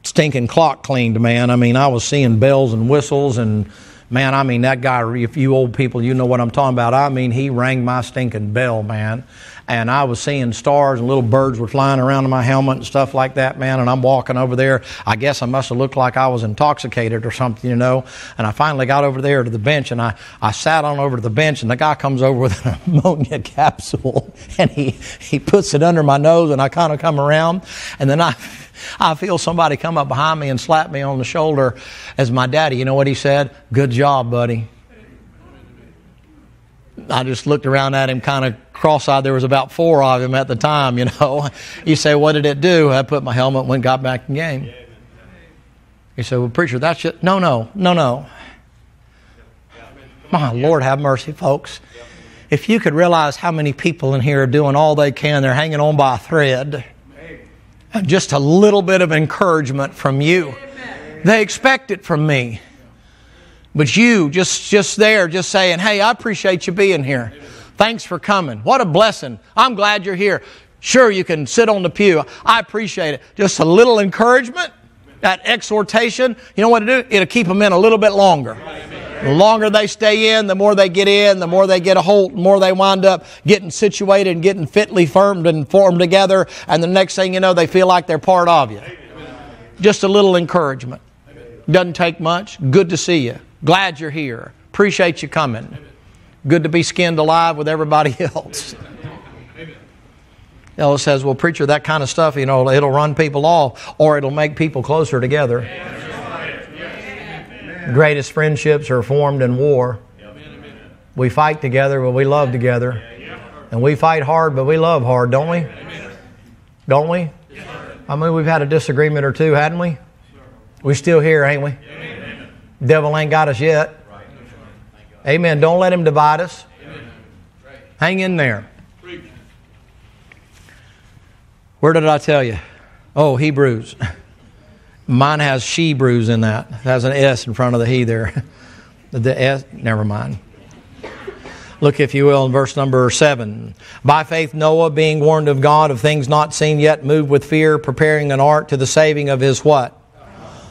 stinking clock cleaned, man. I mean, I was seeing bells and whistles and man, I mean, that guy, if you old people, you know what I'm talking about. I mean, he rang my stinking bell, man and I was seeing stars and little birds were flying around in my helmet and stuff like that, man. And I'm walking over there. I guess I must have looked like I was intoxicated or something, you know. And I finally got over there to the bench and I, I sat on over to the bench and the guy comes over with an (laughs) ammonia capsule (laughs) and he, he puts it under my nose and I kind of come around and then I, I feel somebody come up behind me and slap me on the shoulder as my daddy. You know what he said? Good job, buddy. I just looked around at him kind of cross-eyed. There was about four of him at the time, you know. (laughs) You say, what did it do? I put my helmet, went, got back in game. He said, well, preacher, that's just, no, no, no, no. My Lord, have mercy, folks. If you could realize how many people in here are doing all they can, they're hanging on by a thread. Just a little bit of encouragement from you. They expect it from me. But you just just there, just saying, "Hey, I appreciate you being here. Thanks for coming. What a blessing. I'm glad you're here. Sure, you can sit on the pew. I appreciate it. Just a little encouragement, that exhortation. You know what to do? It'll keep them in a little bit longer. The longer they stay in, the more they get in, the more they get a hold, the more they wind up getting situated and getting fitly firmed and formed together. And the next thing you know, they feel like they're part of you. Just a little encouragement. Doesn't take much. Good to see you. Glad you're here. Appreciate you coming. Good to be skinned alive with everybody (laughs) else. Ellis says, Well, preacher, that kind of stuff, you know, it'll run people off or it'll make people closer together. Greatest friendships are formed in war. We fight together, but we love together. And we fight hard, but we love hard, don't we? Don't we? I mean, we've had a disagreement or two, hadn't we? We're still here, ain't we? Devil ain't got us yet. Amen. Don't let him divide us. Hang in there. Where did I tell you? Oh, Hebrews. (laughs) Mine has she brews in that. It has an S in front of the he there. (laughs) The S, never mind. Look, if you will, in verse number seven. By faith, Noah, being warned of God of things not seen yet, moved with fear, preparing an ark to the saving of his what?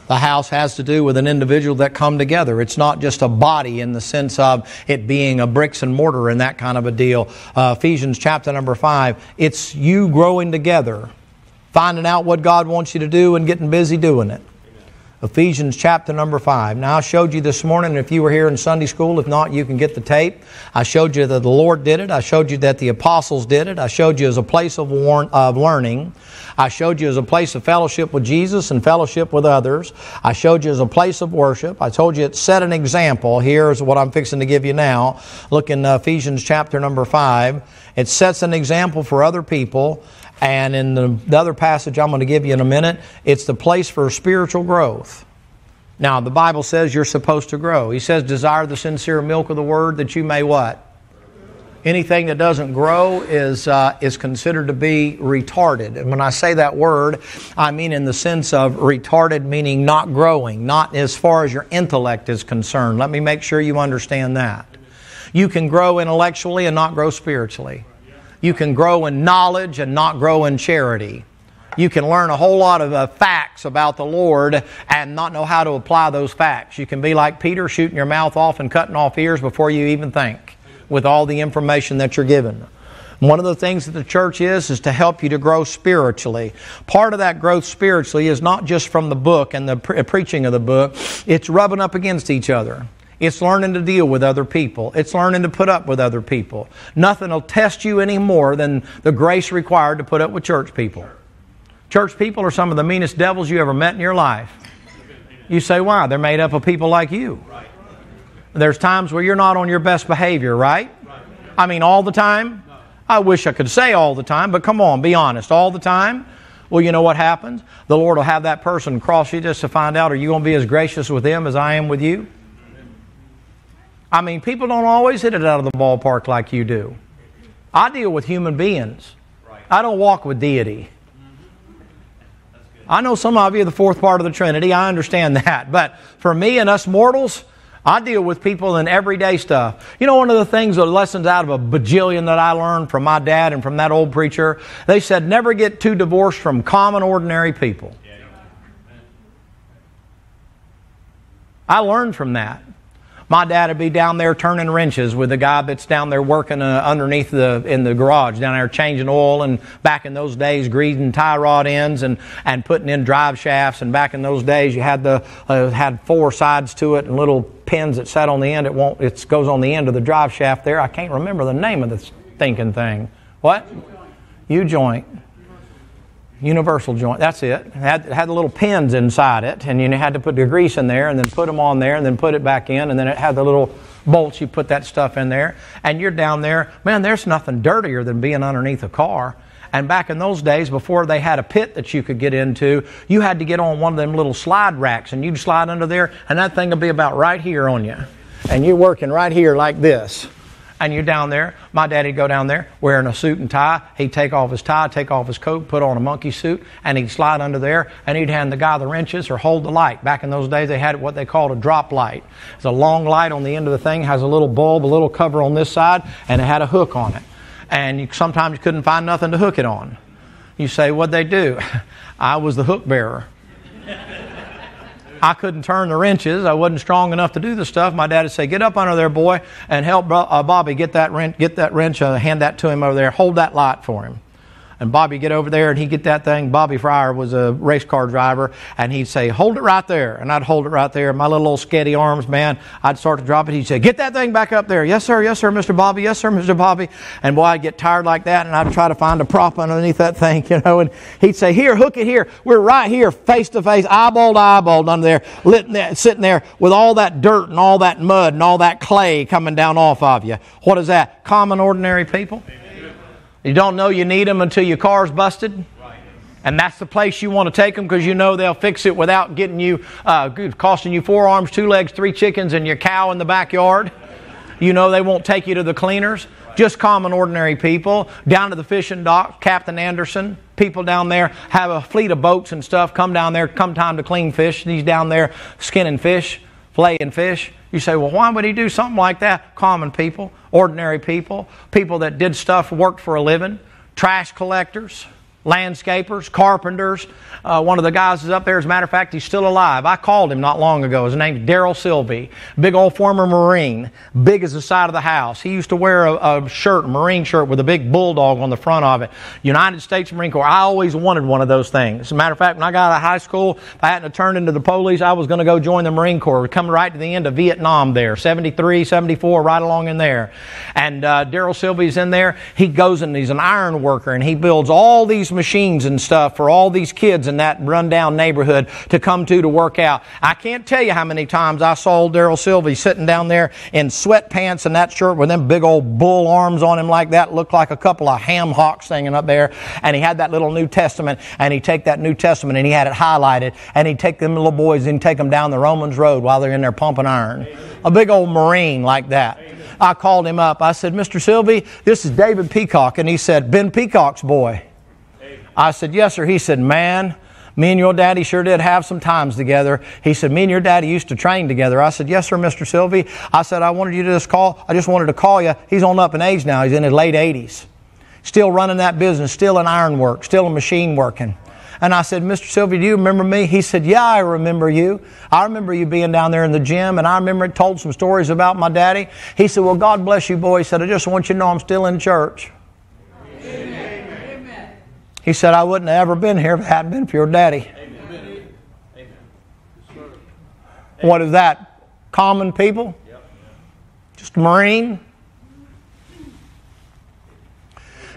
The house has to do with an individual that come together. It's not just a body in the sense of it being a bricks and mortar and that kind of a deal. Uh, Ephesians chapter number five, it's you growing together, finding out what God wants you to do and getting busy doing it. Ephesians chapter number 5. Now, I showed you this morning, if you were here in Sunday school, if not, you can get the tape. I showed you that the Lord did it. I showed you that the apostles did it. I showed you as a place of, warn, of learning. I showed you as a place of fellowship with Jesus and fellowship with others. I showed you as a place of worship. I told you it set an example. Here's what I'm fixing to give you now. Look in uh, Ephesians chapter number 5. It sets an example for other people and in the, the other passage I'm going to give you in a minute, it's the place for spiritual growth. Now, the Bible says you're supposed to grow. He says, desire the sincere milk of the word that you may what? Anything that doesn't grow is, uh, is considered to be retarded. And when I say that word, I mean in the sense of retarded, meaning not growing, not as far as your intellect is concerned. Let me make sure you understand that. You can grow intellectually and not grow spiritually. You can grow in knowledge and not grow in charity. You can learn a whole lot of uh, facts about the Lord and not know how to apply those facts. You can be like Peter, shooting your mouth off and cutting off ears before you even think with all the information that you're given. One of the things that the church is, is to help you to grow spiritually. Part of that growth spiritually is not just from the book and the pre- preaching of the book, it's rubbing up against each other. It's learning to deal with other people. It's learning to put up with other people. Nothing will test you any more than the grace required to put up with church people. Church people are some of the meanest devils you ever met in your life. You say, why? They're made up of people like you. There's times where you're not on your best behavior, right? I mean, all the time? I wish I could say all the time, but come on, be honest. All the time? Well, you know what happens? The Lord will have that person cross you just to find out are you going to be as gracious with them as I am with you? I mean, people don't always hit it out of the ballpark like you do. I deal with human beings. I don't walk with deity. I know some of you are the fourth part of the Trinity. I understand (laughs) that. But for me and us mortals, I deal with people in everyday stuff. You know, one of the things, the lessons out of a bajillion that I learned from my dad and from that old preacher, they said never get too divorced from common, ordinary people. I learned from that. My dad would be down there turning wrenches with the guy that's down there working uh, underneath the in the garage down there changing oil and back in those days greasing tie rod ends and, and putting in drive shafts and back in those days you had the uh, had four sides to it and little pins that sat on the end. It won't it goes on the end of the drive shaft there. I can't remember the name of this thinking thing. What? U joint universal joint. That's it. it had, it had the little pins inside it, and you had to put the grease in there, and then put them on there, and then put it back in, and then it had the little bolts. You put that stuff in there, and you're down there. Man, there's nothing dirtier than being underneath a car. And back in those days, before they had a pit that you could get into, you had to get on one of them little slide racks, and you'd slide under there, and that thing would be about right here on you. And you're working right here like this and you're down there. My daddy'd go down there wearing a suit and tie. He'd take off his tie, take off his coat, put on a monkey suit, and he'd slide under there and he'd hand the guy the wrenches or hold the light. Back in those days, they had what they called a drop light. It's a long light on the end of the thing, has a little bulb, a little cover on this side, and it had a hook on it. And you, sometimes you couldn't find nothing to hook it on. You say, What'd they do? (laughs) I was the hook bearer. I couldn't turn the wrenches. I wasn't strong enough to do the stuff. My dad would say, "Get up under there, boy, and help uh, Bobby get that wrench. Get that wrench. Uh, hand that to him over there. Hold that light for him." And Bobby get over there and he'd get that thing. Bobby Fryer was a race car driver and he'd say, hold it right there. And I'd hold it right there. My little old sketty arms, man, I'd start to drop it. He'd say, get that thing back up there. Yes, sir. Yes, sir, Mr. Bobby. Yes, sir, Mr. Bobby. And boy, I'd get tired like that and I'd try to find a prop underneath that thing, (laughs) you know. And he'd say, here, hook it here. We're right here, face to face, eyeball to eyeball under there, there, sitting there with all that dirt and all that mud and all that clay coming down off of you. What is that? Common, ordinary people? You don't know you need them until your car's busted. And that's the place you want to take them because you know they'll fix it without getting you, uh, costing you four arms, two legs, three chickens, and your cow in the backyard. You know they won't take you to the cleaners. Just common, ordinary people. Down to the fishing dock, Captain Anderson. People down there have a fleet of boats and stuff. Come down there, come time to clean fish. He's down there skinning fish, flaying fish. You say, well, why would he do something like that? Common people, ordinary people, people that did stuff, worked for a living, trash collectors. Landscapers, carpenters. Uh, one of the guys is up there. As a matter of fact, he's still alive. I called him not long ago. His name's Daryl Sylvie. Big old former Marine, big as the side of the house. He used to wear a, a, shirt, a Marine shirt, with a big bulldog on the front of it. United States Marine Corps. I always wanted one of those things. As a matter of fact, when I got out of high school, if I hadn't turned into the police, I was going to go join the Marine Corps. We're coming right to the end of Vietnam there, 73, 74, right along in there. And uh, Daryl Sylvie's in there. He goes and he's an iron worker and he builds all these machines and stuff for all these kids in that rundown neighborhood to come to to work out. I can't tell you how many times I saw Daryl Sylvie sitting down there in sweatpants and that shirt with them big old bull arms on him like that, looked like a couple of ham hocks hanging up there. And he had that little New Testament, and he'd take that New Testament and he had it highlighted, and he'd take them little boys and take them down the Romans Road while they're in there pumping iron. A big old Marine like that. I called him up. I said, Mr. Sylvie, this is David Peacock. And he said, Ben Peacock's boy. I said, Yes, sir. He said, Man, me and your daddy sure did have some times together. He said, Me and your daddy used to train together. I said, Yes, sir, Mr. Sylvie. I said, I wanted you to just call. I just wanted to call you. He's on up in age now. He's in his late 80s. Still running that business, still in iron work, still in machine working. And I said, Mr. Sylvie, do you remember me? He said, Yeah, I remember you. I remember you being down there in the gym, and I remember it told some stories about my daddy. He said, Well, God bless you, boy. He said, I just want you to know I'm still in church. He said, I wouldn't have ever been here if it hadn't been for your daddy. Amen. What is that? Common people? Just a Marine?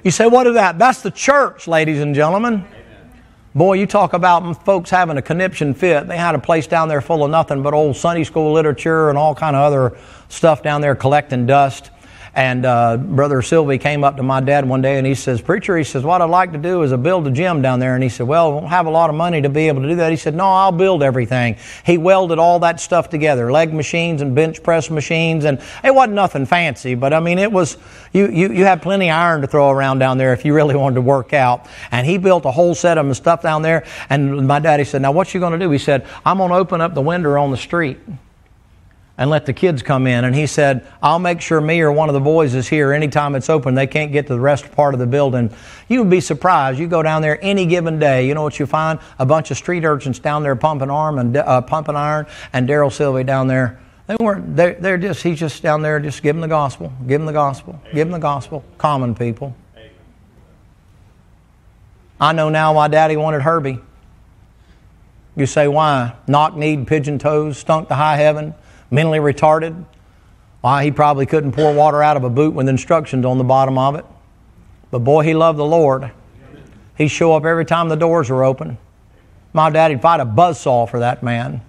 You say, what is that? That's the church, ladies and gentlemen. Boy, you talk about folks having a conniption fit. They had a place down there full of nothing but old Sunday school literature and all kind of other stuff down there collecting dust. And uh, Brother Sylvie came up to my dad one day and he says, Preacher, he says, what I'd like to do is build a gym down there. And he said, Well, I won't have a lot of money to be able to do that. He said, No, I'll build everything. He welded all that stuff together leg machines and bench press machines. And it wasn't nothing fancy, but I mean, it was, you, you, you had plenty of iron to throw around down there if you really wanted to work out. And he built a whole set of stuff down there. And my daddy said, Now, what you going to do? He said, I'm going to open up the window on the street and let the kids come in. And he said, I'll make sure me or one of the boys is here anytime it's open. They can't get to the rest part of the building. You would be surprised. You go down there any given day, you know what you find? A bunch of street urchins down there pumping arm and uh, pumping iron, and Daryl Sylvie down there. They weren't, they're, they're just, he's just down there just giving the gospel, giving the gospel, giving the gospel. Common people. I know now why daddy wanted Herbie. You say, why? Knock kneed, pigeon toes, stunk to high heaven mentally retarded. Why, he probably couldn't pour water out of a boot with instructions on the bottom of it. But boy, he loved the Lord. He'd show up every time the doors were open. My daddy'd fight a buzzsaw for that man.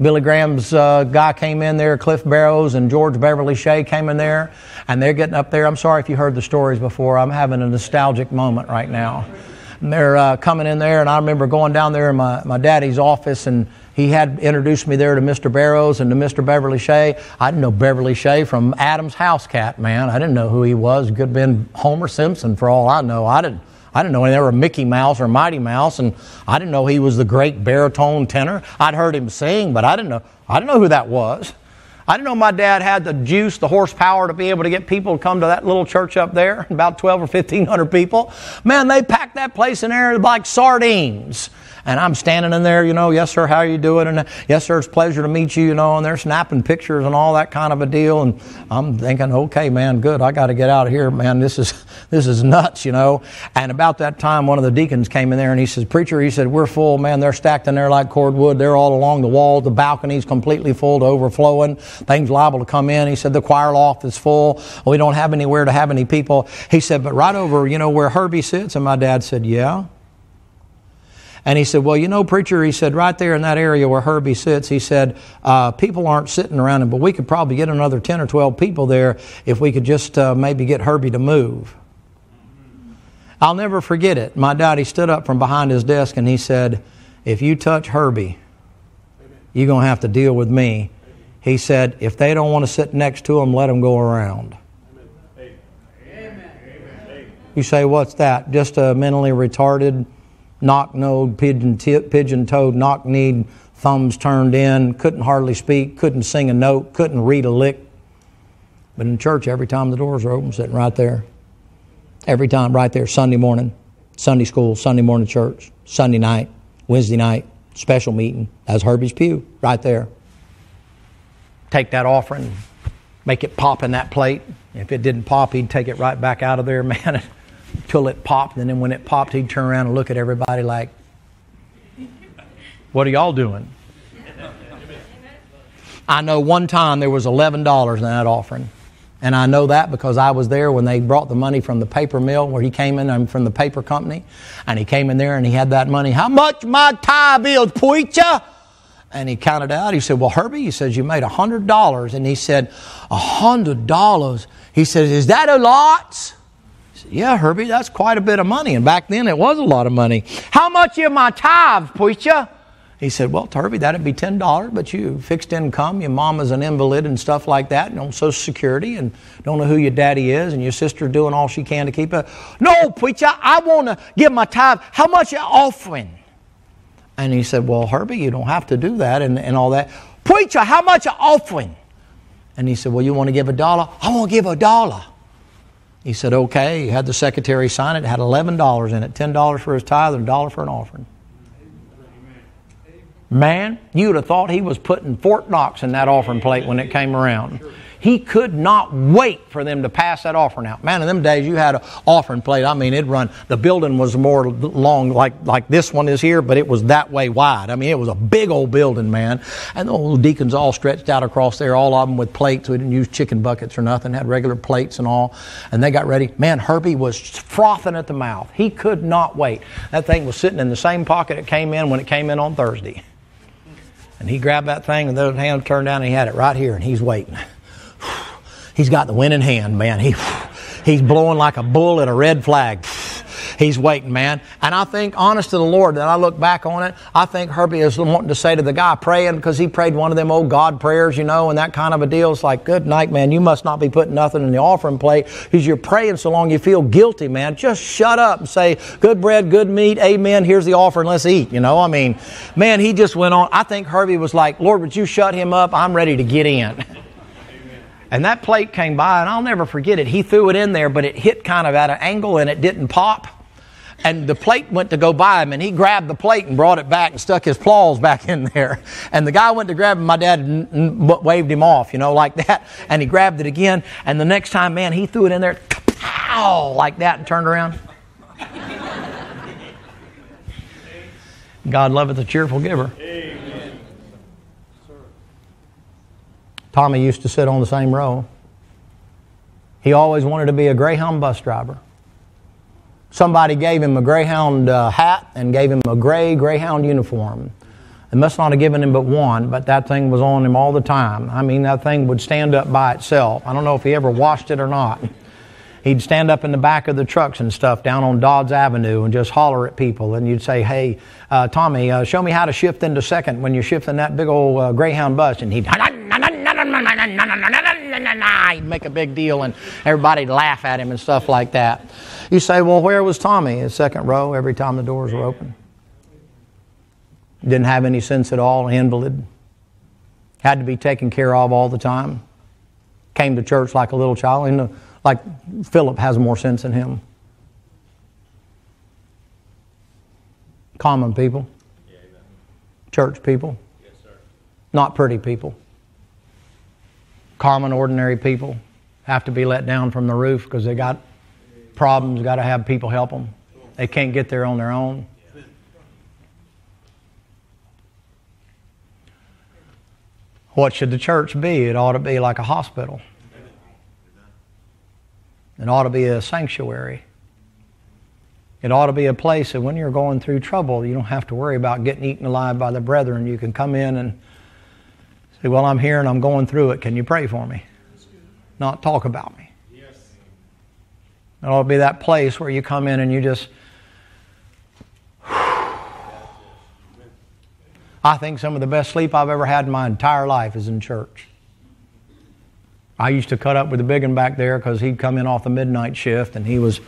Billy Graham's uh, guy came in there, Cliff Barrows and George Beverly Shea came in there, and they're getting up there. I'm sorry if you heard the stories before. I'm having a nostalgic moment right now. And they're uh, coming in there, and I remember going down there in my, my daddy's office and he had introduced me there to Mr. Barrows and to Mr. Beverly Shea. I didn't know Beverly Shea from Adam's house cat, man. I didn't know who he was. Could have been Homer Simpson for all I know. I didn't. I didn't know they were Mickey Mouse or Mighty Mouse, and I didn't know he was the great baritone tenor. I'd heard him sing, but I didn't know. I didn't know who that was. I didn't know my dad had the juice, the horsepower to be able to get people to come to that little church up there, (laughs) about 12 or 1500 people. Man, they packed that place in there like sardines. And I'm standing in there, you know, yes, sir, how are you doing? And yes, sir, it's pleasure to meet you, you know, and they're snapping pictures and all that kind of a deal. And I'm thinking, okay, man, good. I got to get out of here, man. This is, (laughs) this is nuts, you know. And about that time, one of the deacons came in there and he says, Preacher, he said, we're full, man. They're stacked in there like cordwood. They're all along the wall. The balcony's completely full to overflowing. Things liable to come in. He said, the choir loft is full. We don't have anywhere to have any people. He said, but right over, you know, where Herbie sits. And my dad said, yeah. And he said, Well, you know, preacher, he said, right there in that area where Herbie sits, he said, uh, people aren't sitting around him, but we could probably get another 10 or 12 people there if we could just uh, maybe get Herbie to move. I'll never forget it. My daddy stood up from behind his desk and he said, If you touch Herbie, you're going to have to deal with me. He said, If they don't want to sit next to him, let them go around. You say, What's that? Just a mentally retarded knock nosed, pigeon, pigeon toed, knock kneed, thumbs turned in, couldn't hardly speak, couldn't sing a note, couldn't read a lick. But in church, every time the doors are open, sitting right there. Every time, right there, Sunday morning. Sunday school, Sunday morning church, Sunday night, Wednesday night, special meeting. That's Herbie's pew right there. Take that offering, make it pop in that plate. If it didn't pop, he'd take it right back out of there, (laughs) man, until it popped. And then when it popped, he'd turn around and look at everybody like, What are y'all doing? I know one time there was $11 in that offering. And I know that because I was there when they brought the money from the paper mill where he came in and from the paper company. And he came in there and he had that money. How much my tithe is, preacher? And he counted out. He said, Well, Herbie, he says, you made $100. And he said, $100? He says, Is that a lot? Yeah, Herbie, that's quite a bit of money. And back then it was a lot of money. How much of my tithe, preacher? He said, Well, Herbie, that'd be $10, but you fixed income, your mama's an invalid and stuff like that, and on Social Security, and don't know who your daddy is, and your sister doing all she can to keep it. No, preacher, I want to give my tithe. How much you offering? And he said, Well, Herbie, you don't have to do that and, and all that. Preacher, how much you offering? And he said, Well, you want to give a dollar? I want to give a dollar. He said, Okay. He had the secretary sign it. It had $11 in it $10 for his tithe and a dollar for an offering. Man, you would have thought he was putting Fort Knox in that offering plate when it came around. He could not wait for them to pass that offering out. Man, in them days, you had an offering plate. I mean, it run. The building was more long, like like this one is here, but it was that way wide. I mean, it was a big old building, man. And the old deacons all stretched out across there, all of them with plates. We didn't use chicken buckets or nothing. Had regular plates and all. And they got ready. Man, Herbie was frothing at the mouth. He could not wait. That thing was sitting in the same pocket it came in when it came in on Thursday. And he grabbed that thing and those hands turned down and he had it right here and he's waiting. He's got the winning hand, man. He, (sighs) he's blowing like a bull at a red flag. (sighs) He's waiting, man. And I think, honest to the Lord, that I look back on it, I think Herbie is wanting to say to the guy praying because he prayed one of them old God prayers, you know, and that kind of a deal. It's like, good night, man. You must not be putting nothing in the offering plate because you're praying so long you feel guilty, man. Just shut up and say, good bread, good meat, amen. Here's the offering. Let's eat. You know, I mean, man, he just went on. I think Herbie was like, Lord, would you shut him up? I'm ready to get in. (laughs) And that plate came by, and I'll never forget it. He threw it in there, but it hit kind of at an angle and it didn't pop and the plate went to go by him, and he grabbed the plate and brought it back and stuck his claws (laughs) back in there. And the guy went to grab him. My dad waved him off, you know, like that. And he grabbed it again. And the next time, man, he threw it in there, pow, like that, and turned around. (laughs) God loveth a cheerful giver. Amen. Tommy used to sit on the same row. He always wanted to be a Greyhound bus driver. Somebody gave him a Greyhound uh, hat and gave him a gray Greyhound uniform. They must not have given him but one, but that thing was on him all the time. I mean, that thing would stand up by itself. I don't know if he ever washed it or not. He'd stand up in the back of the trucks and stuff down on Dodds Avenue and just holler at people. And you'd say, Hey, uh, Tommy, uh, show me how to shift into second when you're shifting that big old uh, Greyhound bus. And he'd he'd make a big deal and everybody'd laugh at him and stuff like that. You say, well, where was Tommy? In second row every time the doors were open. Didn't have any sense at all, invalid. Had to be taken care of all the time. Came to church like a little child. And uh, like Philip has more sense than him. Common people. Church people. Not pretty people common, ordinary people have to be let down from the roof because they got problems, got to have people help them. They can't get there on their own. What should the church be? It ought to be like a hospital. It ought to be a sanctuary. It ought to be a place that when you're going through trouble, you don't have to worry about getting eaten alive by the brethren. You can come in and Say, well, I'm here and I'm going through it. Can you pray for me? Not talk about me. Yes. It'll be that place where you come in and you just. (sighs) I think some of the best sleep I've ever had in my entire life is in church. I used to cut up with the big one back there because he'd come in off the midnight shift and he was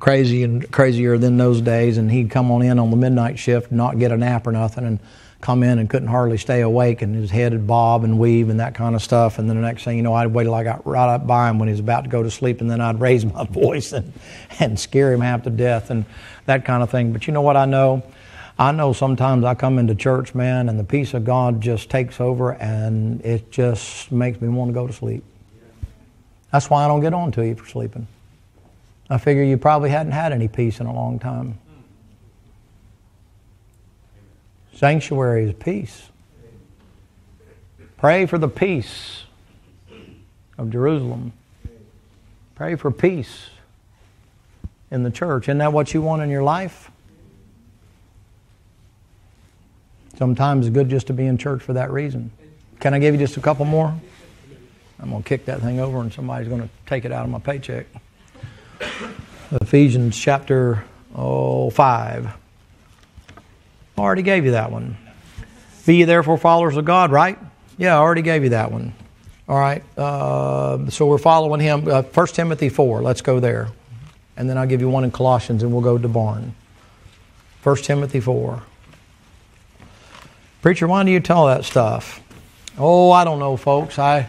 crazy and crazier than those days and he'd come on in on the midnight shift not get a nap or nothing and come in and couldn't hardly stay awake, and his head would bob and weave and that kind of stuff. And then the next thing you know, I'd wait till I got right up by him when he was about to go to sleep, and then I'd raise (laughs) my voice and, and scare him half to death and that kind of thing. But you know what I know? I know sometimes I come into church, man, and the peace of God just takes over, and it just makes me want to go to sleep. That's why I don't get on to you for sleeping. I figure you probably hadn't had any peace in a long time. Sanctuary is peace. Pray for the peace of Jerusalem. Pray for peace in the church. Isn't that what you want in your life? Sometimes it's good just to be in church for that reason. Can I give you just a couple more? I'm going to kick that thing over and somebody's going to take it out of my paycheck. Ephesians chapter oh, 5. I already gave you that one. Be ye therefore followers of God, right? Yeah, I already gave you that one. All right. Uh, so we're following him. Uh, 1 Timothy 4. Let's go there. And then I'll give you one in Colossians and we'll go to Barn. 1 Timothy 4. Preacher, why do you tell that stuff? Oh, I don't know, folks. I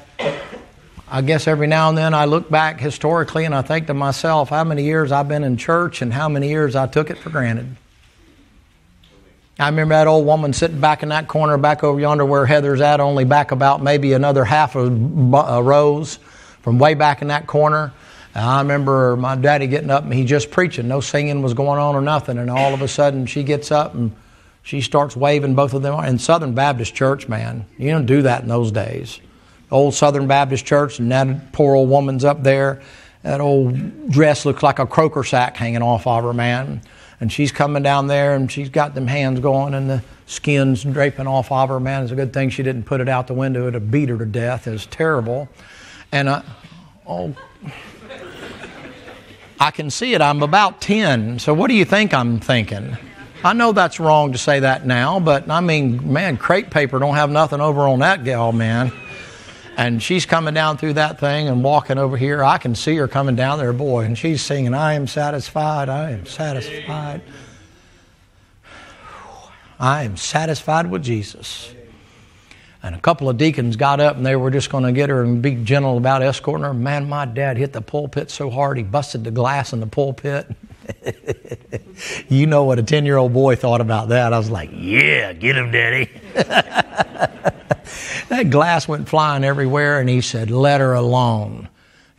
I guess every now and then I look back historically and I think to myself how many years I've been in church and how many years I took it for granted. I remember that old woman sitting back in that corner back over yonder where Heather's at, only back about maybe another half of uh, rows from way back in that corner. And I remember my daddy getting up and he just preaching. No singing was going on or nothing. And all of a sudden she gets up and she starts waving both of them. In Southern Baptist Church, man, you don't do that in those days old Southern Baptist church, and that poor old woman's up there. That old dress looks like a croaker sack hanging off of her, man. And she's coming down there, and she's got them hands going, and the skin's draping off of her, man. It's a good thing she didn't put it out the window. It'd have beat her to death. It's terrible. And I, oh, I can see it. I'm about 10. So what do you think I'm thinking? I know that's wrong to say that now, but I mean, man, crepe paper don't have nothing over on that gal, man. And she's coming down through that thing and walking over here. I can see her coming down there, boy, and she's singing, I am satisfied, I am satisfied. I am satisfied with Jesus. And a couple of deacons got up and they were just going to get her and be gentle about escorting her. Man, my dad hit the pulpit so hard he busted the glass in the pulpit. (laughs) you know what a 10 year old boy thought about that. I was like, yeah, get him, daddy. (laughs) that glass went flying everywhere, and he said, Let her alone.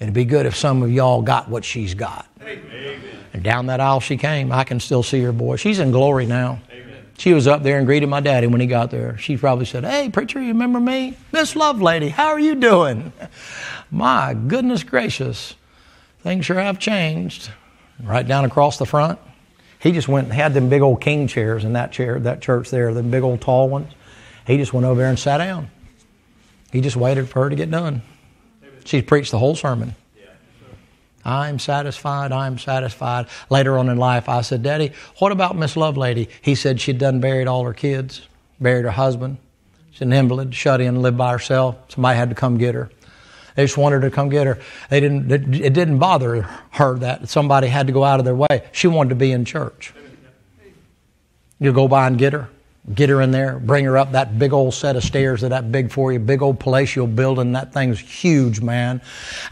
It'd be good if some of y'all got what she's got. Amen. And down that aisle she came. I can still see her, boy. She's in glory now. Amen. She was up there and greeted my daddy when he got there. She probably said, Hey, preacher, you remember me? Miss Lovelady, how are you doing? (laughs) My goodness gracious. Things sure have changed. Right down across the front. He just went and had them big old king chairs in that chair, that church there, the big old tall ones. He just went over there and sat down. He just waited for her to get done. She preached the whole sermon. I'm satisfied, I'm satisfied. Later on in life, I said, Daddy, what about Miss Lovelady? He said she'd done buried all her kids, buried her husband. She's an invalid, shut in, lived by herself. Somebody had to come get her. They just wanted to come get her. They didn't, it didn't bother her that somebody had to go out of their way. She wanted to be in church. You go by and get her. Get her in there, bring her up that big old set of stairs to that big for you, big old palatial building. That thing's huge, man.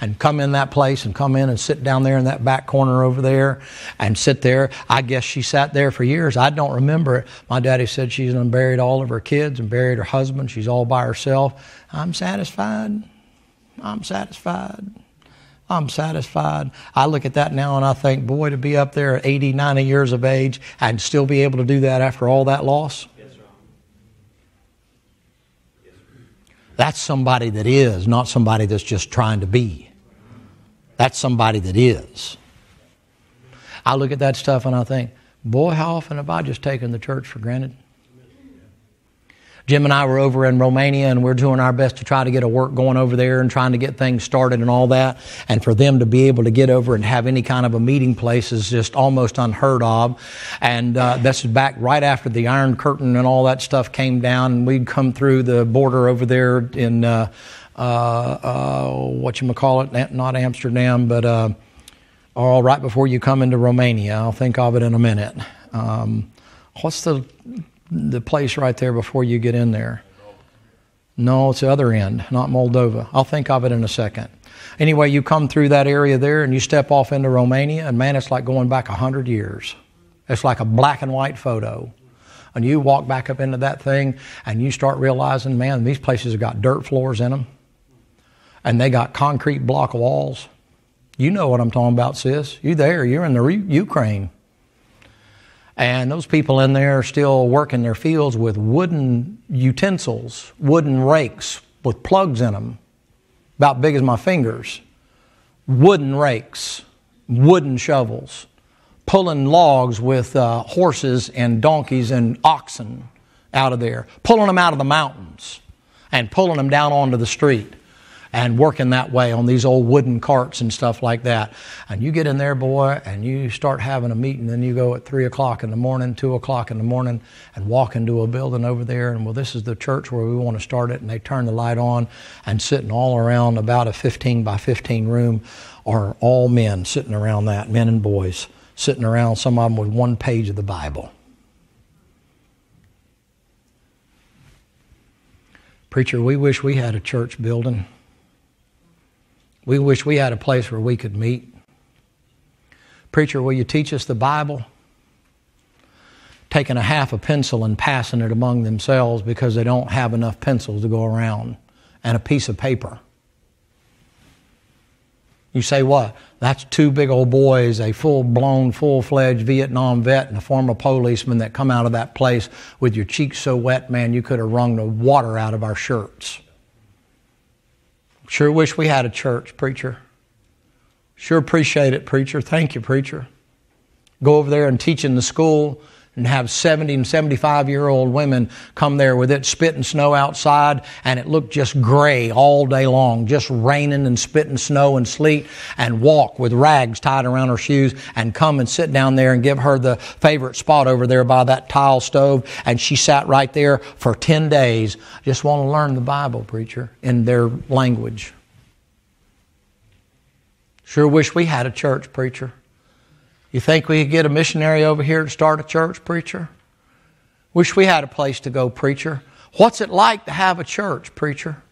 And come in that place and come in and sit down there in that back corner over there and sit there. I guess she sat there for years. I don't remember it. My daddy said she's unburied all of her kids and buried her husband. She's all by herself. I'm satisfied. I'm satisfied. I'm satisfied. I look at that now and I think, boy, to be up there at 80, 90 years of age and still be able to do that after all that loss. That's somebody that is, not somebody that's just trying to be. That's somebody that is. I look at that stuff and I think, boy, how often have I just taken the church for granted? Jim and I were over in Romania and we're doing our best to try to get a work going over there and trying to get things started and all that. And for them to be able to get over and have any kind of a meeting place is just almost unheard of. And uh, this is back right after the Iron Curtain and all that stuff came down. And we'd come through the border over there in, uh, uh, uh what you call it, not Amsterdam, but uh, all right before you come into Romania. I'll think of it in a minute. Um, what's the the place right there before you get in there. No, it's the other end, not Moldova. I'll think of it in a second. Anyway, you come through that area there and you step off into Romania, and man, it's like going back a hundred years. It's like a black and white photo. And you walk back up into that thing and you start realizing, man, these places have got dirt floors in them. And they got concrete block walls. You know what I'm talking about, sis. You there, you're in the Ukraine. And those people in there are still working their fields with wooden utensils, wooden rakes with plugs in them, about big as my fingers, wooden rakes, wooden shovels, pulling logs with uh, horses and donkeys and oxen out of there, pulling them out of the mountains and pulling them down onto the street and working that way on these old wooden carts and stuff like that. And you get in there, boy, and you start having a meeting, and you go at 3 o'clock in the morning, 2 o'clock in the morning, and walk into a building over there, and well, this is the church where we want to start it, and they turn the light on, and sitting all around about a 15 by 15 room are all men sitting around that, men and boys, sitting around, some of them with one page of the Bible. Preacher, we wish we had a church building. We wish we had a place where we could meet. Preacher, will you teach us the Bible? Taking a half a pencil and passing it among themselves because they don't have enough pencils to go around and a piece of paper. You say, what? That's two big old boys, a full blown, full fledged Vietnam vet and a former policeman that come out of that place with your cheeks so wet, man, you could have wrung the water out of our shirts. Sure wish we had a church, preacher. Sure appreciate it, preacher. Thank you, preacher. Go over there and teach in the school and have 70 and 75 year old women come there with it spitting snow outside and it looked just gray all day long, just raining and spitting snow and sleet and walk with rags tied around her shoes and come and sit down there and give her the favorite spot over there by that tile stove and she sat right there for 10 days. Just want to learn the Bible, preacher, in their language. Sure wish we had a church, preacher. You think we could get a missionary over here to start a church, preacher? Wish we had a place to go, preacher. What's it like to have a church, preacher?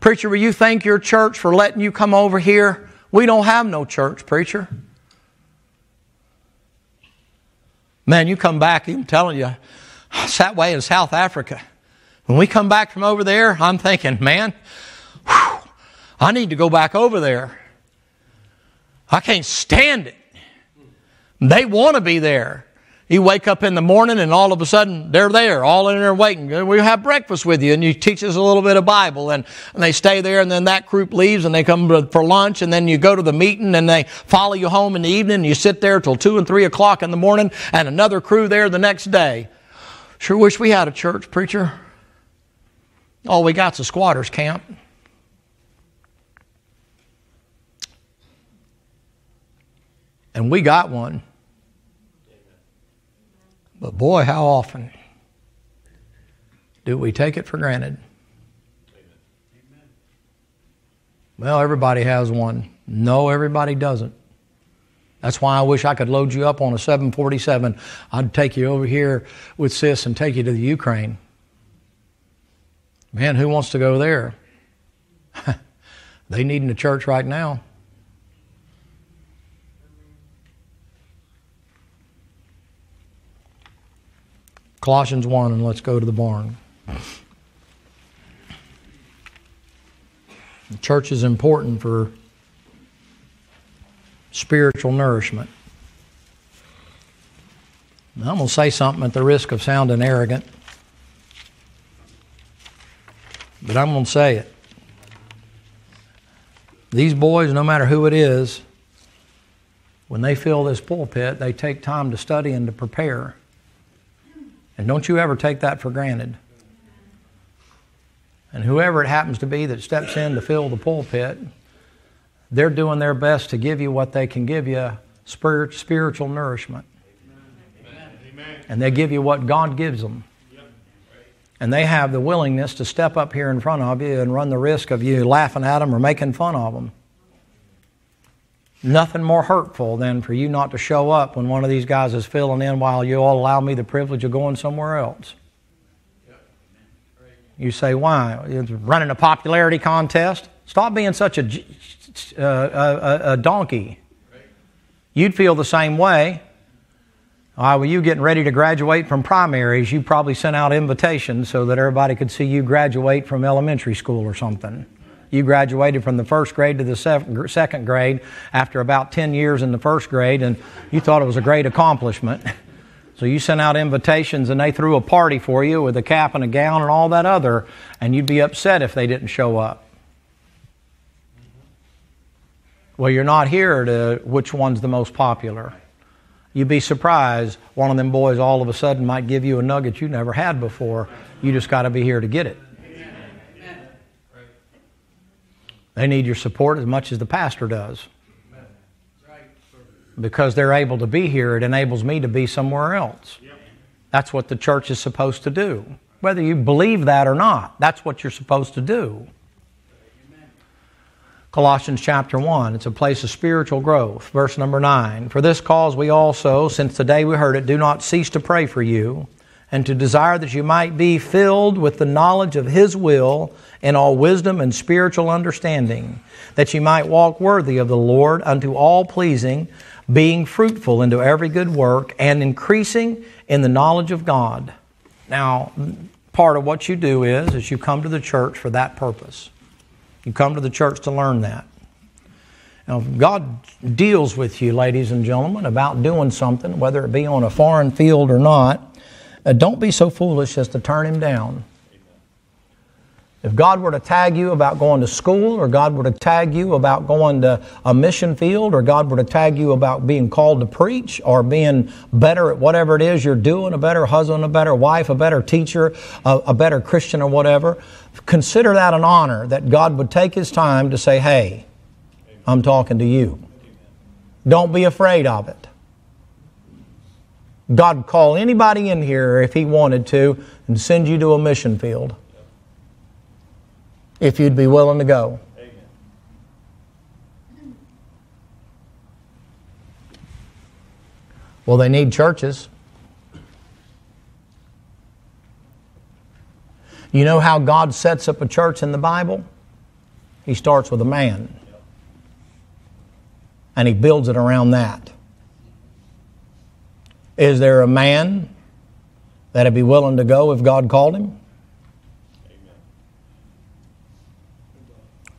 Preacher, will you thank your church for letting you come over here? We don't have no church, preacher. Man, you come back, I'm telling you, it's that way in South Africa. When we come back from over there, I'm thinking, man, whew, I need to go back over there. I can't stand it. They want to be there. You wake up in the morning and all of a sudden they're there, all in there waiting. We have breakfast with you and you teach us a little bit of Bible and, and they stay there and then that group leaves and they come for lunch and then you go to the meeting and they follow you home in the evening and you sit there till two and three o'clock in the morning and another crew there the next day. Sure wish we had a church preacher. All we got's a squatters camp. And we got one. But boy, how often do we take it for granted? Well, everybody has one. No, everybody doesn't. That's why I wish I could load you up on a 747. I'd take you over here with Sis and take you to the Ukraine. Man, who wants to go there? (laughs) they need in the church right now. Colossians 1, and let's go to the barn. The church is important for spiritual nourishment. Now, I'm going to say something at the risk of sounding arrogant, but I'm going to say it. These boys, no matter who it is, when they fill this pulpit, they take time to study and to prepare. And don't you ever take that for granted. And whoever it happens to be that steps in to fill the pulpit, they're doing their best to give you what they can give you spiritual nourishment. And they give you what God gives them. And they have the willingness to step up here in front of you and run the risk of you laughing at them or making fun of them. Nothing more hurtful than for you not to show up when one of these guys is filling in while you all allow me the privilege of going somewhere else. You say, why? It's running a popularity contest? Stop being such a, uh, a, a donkey. You'd feel the same way. Uh, well, you getting ready to graduate from primaries, you probably sent out invitations so that everybody could see you graduate from elementary school or something. You graduated from the first grade to the second grade after about 10 years in the first grade, and you thought it was a great accomplishment. (laughs) So you sent out invitations and they threw a party for you with a cap and a gown and all that other, and you'd be upset if they didn't show up. Well, you're not here to which one's the most popular. You'd be surprised one of them boys all of a sudden might give you a nugget you never had before. You just got to be here to get it. They need your support as much as the pastor does. Because they're able to be here, it enables me to be somewhere else. That's what the church is supposed to do. Whether you believe that or not, that's what you're supposed to do. Colossians chapter 1. It's a place of spiritual growth. Verse number 9. For this cause we also, since the day we heard it, do not cease to pray for you, and to desire that you might be filled with the knowledge of His will in all wisdom and spiritual understanding, that you might walk worthy of the Lord unto all pleasing, being fruitful into every good work, and increasing in the knowledge of God. Now, part of what you do is, is you come to the church for that purpose. You come to the church to learn that. Now, God deals with you, ladies and gentlemen, about doing something, whether it be on a foreign field or not. Uh, don't be so foolish as to turn Him down. If God were to tag you about going to school, or God were to tag you about going to a mission field, or God were to tag you about being called to preach, or being better at whatever it is you're doing, a better husband, a better wife, a better teacher, a, a better Christian, or whatever, consider that an honor that God would take His time to say, Hey, I'm talking to you. Don't be afraid of it. God would call anybody in here if He wanted to and send you to a mission field if you'd be willing to go. Amen. Well, they need churches. You know how God sets up a church in the Bible? He starts with a man. And he builds it around that. Is there a man that'd be willing to go if God called him?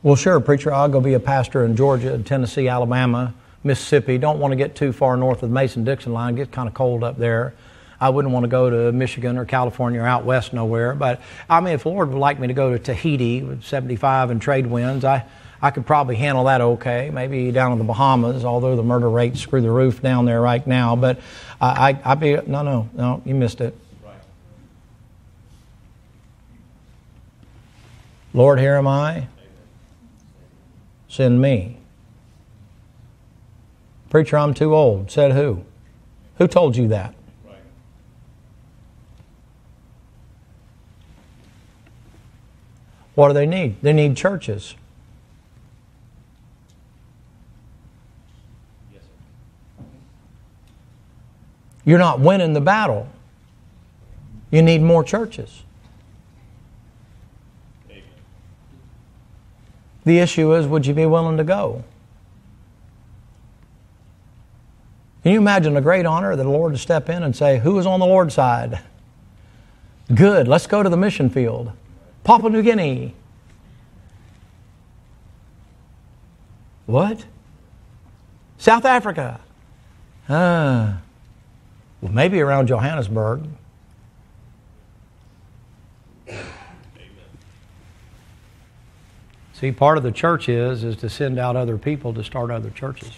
Well, sure, preacher, I'll go be a pastor in Georgia, Tennessee, Alabama, Mississippi. Don't want to get too far north of the Mason Dixon line. It gets kind of cold up there. I wouldn't want to go to Michigan or California or out west nowhere. But I mean, if the Lord would like me to go to Tahiti with 75 and trade winds, I, I could probably handle that okay. Maybe down in the Bahamas, although the murder rates screw the roof down there right now. But I, I, I'd be, no, no, no, you missed it. Lord, here am I send me. Preacher, I'm too old. Said who? Who told you that? What do they need? They need churches. You're not winning the battle. You need more churches. The issue is, would you be willing to go? Can you imagine a great honor that the Lord to step in and say, Who is on the Lord's side? Good, let's go to the mission field. Papua New Guinea. What? South Africa. Ah. Well, maybe around Johannesburg. See, part of the church is is to send out other people to start other churches.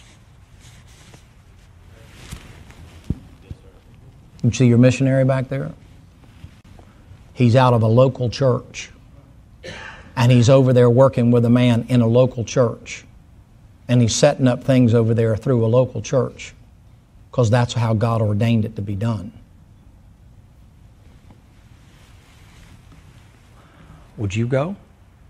You see your missionary back there? He's out of a local church. And he's over there working with a man in a local church. And he's setting up things over there through a local church because that's how God ordained it to be done. Would you go?